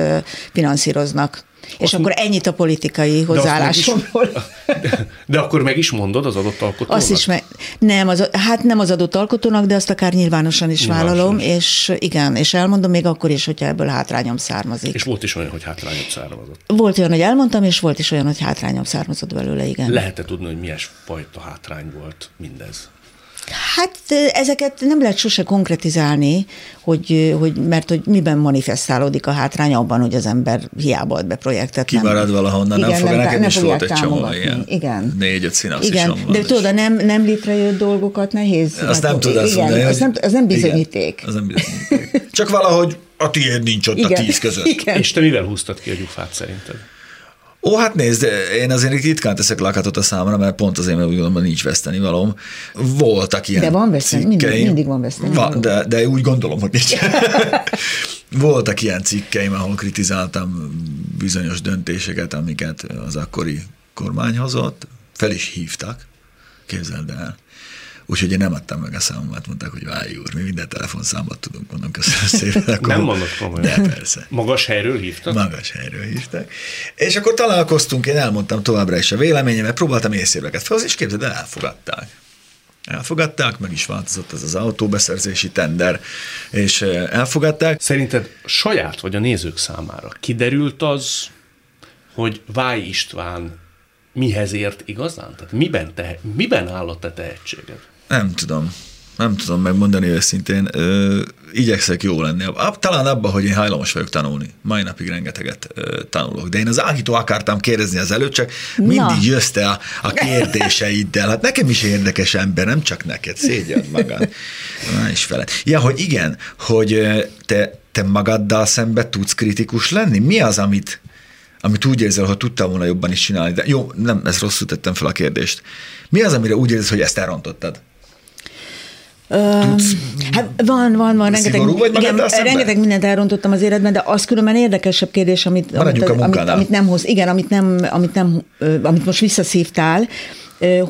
S3: finanszíroznak. És azt akkor ennyit a politikai hozzáállásomról.
S1: De, de akkor meg is mondod az adott alkotónak?
S3: Azt is meg, nem, az, hát nem az adott alkotónak, de azt akár nyilvánosan is nyilvánosan vállalom, is. és igen, és elmondom még akkor is, hogyha ebből hátrányom származik.
S1: És volt is olyan, hogy hátrányom származott?
S3: Volt olyan, hogy elmondtam, és volt is olyan, hogy hátrányom származott belőle, igen.
S1: Lehet-e tudni, hogy milyen fajta hátrány volt mindez?
S3: Hát ezeket nem lehet sose konkretizálni, hogy, hogy, mert hogy miben manifestálódik a hátrány abban, hogy az ember hiába ad be projektet.
S2: Kimarad nem, valahonnan, igen, nem fog, nem, nekem nem is volt egy csomó ilyen.
S3: Igen.
S2: Négy-öt színasz
S3: Igen, de tudod, nem, nem létrejött dolgokat nehéz.
S2: Azt nem tudod
S3: igen,
S2: mondani,
S3: az nem, az nem bizonyíték. Igen,
S2: az nem bizonyíték. Csak valahogy a tiéd nincs ott igen. a tíz között.
S1: Igen. És te mivel húztad ki a gyufát szerinted?
S2: Ó, hát nézd, én azért ritkán teszek lakatot a számra, mert pont azért, mert úgy gondolom, hogy nincs veszteni valóm. Voltak ilyen
S3: De van veszteni, mindig, mindig van veszteni
S2: van, de, de úgy gondolom, hogy nincs. Voltak ilyen cikkeim, ahol kritizáltam bizonyos döntéseket, amiket az akkori kormány hozott. Fel is hívtak, képzeld el. Úgyhogy én nem adtam meg a számomat, mondták, hogy Válj úr, mi minden telefonszámot tudunk, mondom, köszönöm szépen.
S1: Akkor, nem mondott komolyan.
S2: De persze.
S1: Magas helyről hívtak?
S2: Magas helyről hívtak. És akkor találkoztunk, én elmondtam továbbra is a véleményemet, próbáltam észérveket fel, és képzeld, elfogadták. Elfogadták, meg is változott ez az autóbeszerzési tender, és elfogadták.
S1: Szerinted saját vagy a nézők számára kiderült az, hogy Váj István mihez ért igazán? Tehát miben, te, miben áll a te tehetséged?
S2: Nem tudom. Nem tudom megmondani őszintén. Ö, igyekszek jó lenni. Talán abban, hogy én hajlamos vagyok tanulni. Mai napig rengeteget ö, tanulok. De én az Ágitó akartam kérdezni az előtt, csak mindig Na. jössz te a, a kérdéseiddel. Hát nekem is érdekes ember, nem csak neked. Szégyed magad. Na is feled. Ja, hogy igen, hogy te, te magaddal szembe tudsz kritikus lenni? Mi az, amit amit úgy érzel, hogy tudtam volna jobban is csinálni. De jó, nem, ezt rosszul tettem fel a kérdést. Mi az, amire úgy érzed, hogy ezt elrontottad?
S3: Tudsz hát van, van, van, rengeteg, igen, rengeteg mindent elrontottam az életben, de az különben érdekesebb kérdés, amit, amit, amit, amit, nem hoz, igen, amit, nem, amit, nem, amit most visszaszívtál,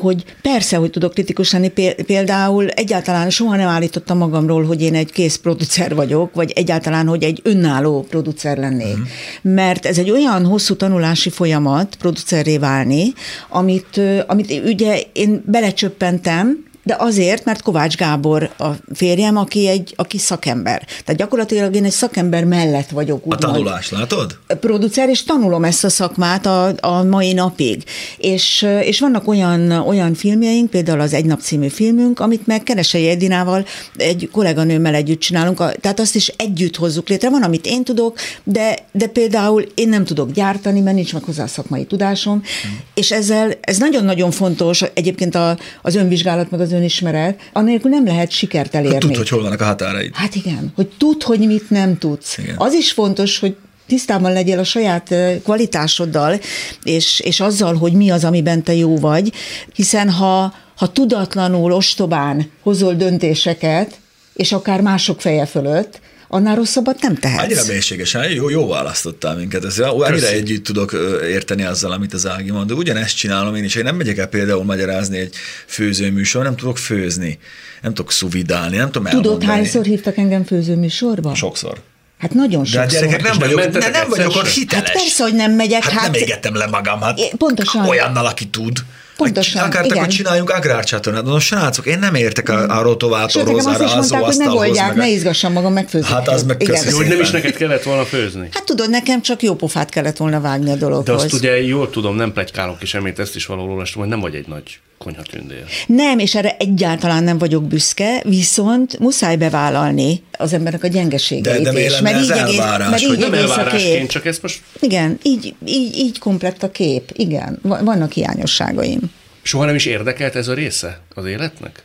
S3: hogy persze, hogy tudok kritikus lenni, például egyáltalán soha nem állítottam magamról, hogy én egy kész producer vagyok, vagy egyáltalán, hogy egy önálló producer lennék. Uh-huh. Mert ez egy olyan hosszú tanulási folyamat, producerré válni, amit, amit ugye én belecsöppentem, de azért, mert Kovács Gábor a férjem, aki egy aki szakember. Tehát gyakorlatilag én egy szakember mellett vagyok.
S2: A tanulás, látod?
S3: Producer, és tanulom ezt a szakmát a, a mai napig. És, és vannak olyan, olyan filmjeink, például az Egy nap című filmünk, amit meg Keresei Edinával, egy kolléganőmmel együtt csinálunk, tehát azt is együtt hozzuk létre. Van, amit én tudok, de, de például én nem tudok gyártani, mert nincs meg hozzá a szakmai tudásom, hmm. és ezzel, ez nagyon-nagyon fontos, egyébként a, az önvizsgálat, meg az önismeret, annélkül nem lehet sikert elérni. Hát
S2: tud, hogy hol vannak a határaid.
S3: Hát igen, hogy tud, hogy mit nem tudsz. Igen. Az is fontos, hogy tisztában legyél a saját kvalitásoddal, és, és azzal, hogy mi az, amiben te jó vagy, hiszen ha, ha tudatlanul, ostobán hozol döntéseket, és akár mások feje fölött, annál rosszabbat nem tehetsz.
S2: Annyira mélységesen, jó, jó választottál minket. Ez, annyira együtt tudok érteni azzal, amit az Ági mond. Ugyanezt csinálom én is. Én nem megyek el például magyarázni egy főzőműsor, nem tudok főzni, nem tudok szuvidálni, nem tudom
S3: Tudod, hányszor hívtak engem főzőműsorba?
S2: Sokszor.
S3: Hát nagyon sokszor.
S2: De a gyerekek nem vagyok, nem, nem vagyok ott hiteles.
S3: Hát persze, hogy nem megyek.
S2: Hát, hát nem égettem le magam, hát
S3: pontosan.
S2: olyannal, aki tud.
S3: Pontosan,
S2: Akartak,
S3: igen.
S2: hogy csináljunk agrárcsatornát. No, srácok, én nem értek a, a rotovátorhoz,
S3: is mondták, hogy ne oldják,
S2: meg...
S3: ne izgassam magam megfőzni.
S2: Hát az meg
S1: igen. Hogy nem is neked kellett volna főzni.
S3: Hát tudod, nekem csak jó pofát kellett volna vágni a dologhoz.
S1: De azt ugye jól tudom, nem plegykálok is említ, ezt is valahol olvastam, hogy nem vagy egy nagy konyhatündér.
S3: Nem, és erre egyáltalán nem vagyok büszke, viszont muszáj bevállalni az embernek a gyengeségeit
S2: de, de is.
S3: Mert
S2: így, egész,
S1: elvárás, mert így nem elvárásként, csak ezt most...
S3: Igen, így, így, így komplett a kép, igen, vannak hiányosságaim.
S1: Soha nem is érdekelt ez a része az életnek?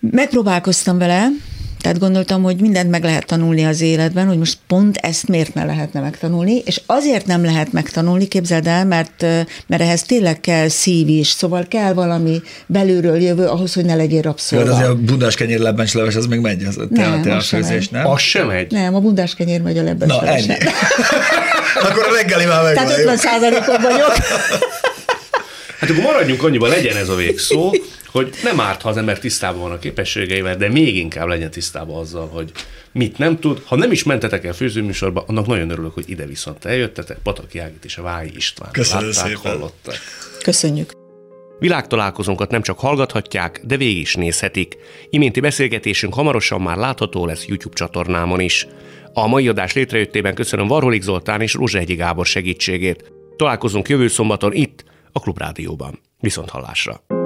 S3: Megpróbálkoztam vele, tehát gondoltam, hogy mindent meg lehet tanulni az életben, hogy most pont ezt miért ne lehetne megtanulni, és azért nem lehet megtanulni, képzeld el, mert, mert ehhez tényleg kell szív is, szóval kell valami belülről jövő ahhoz, hogy ne legyél rabszolva.
S2: Jó, azért a bundás kenyér lebencs leves, az még megy, az a nem, te, a főzés, nem?
S1: Az sem megy?
S3: Nem, a bundás kenyér megy a lebencs
S2: Na, ennyi. Akkor a reggeli már meg
S3: Tehát 50 százalékon vagyok.
S1: Hát akkor maradjunk annyiban, legyen ez a végszó, hogy nem árt, ha az ember tisztában van a képességeivel, de még inkább legyen tisztában azzal, hogy mit nem tud. Ha nem is mentetek el főzőműsorba, annak nagyon örülök, hogy ide viszont eljöttetek. Pataki Ágit és a Vályi István.
S2: Köszönöm Látták, szépen. Hallottak.
S3: Köszönjük.
S1: Világtalálkozónkat nem csak hallgathatják, de végig is nézhetik. Iménti beszélgetésünk hamarosan már látható lesz YouTube csatornámon is. A mai adás létrejöttében köszönöm Varholik Zoltán és Rózsehegyi Gábor segítségét. Találkozunk jövő szombaton itt, a Klubrádióban. Viszont hallásra!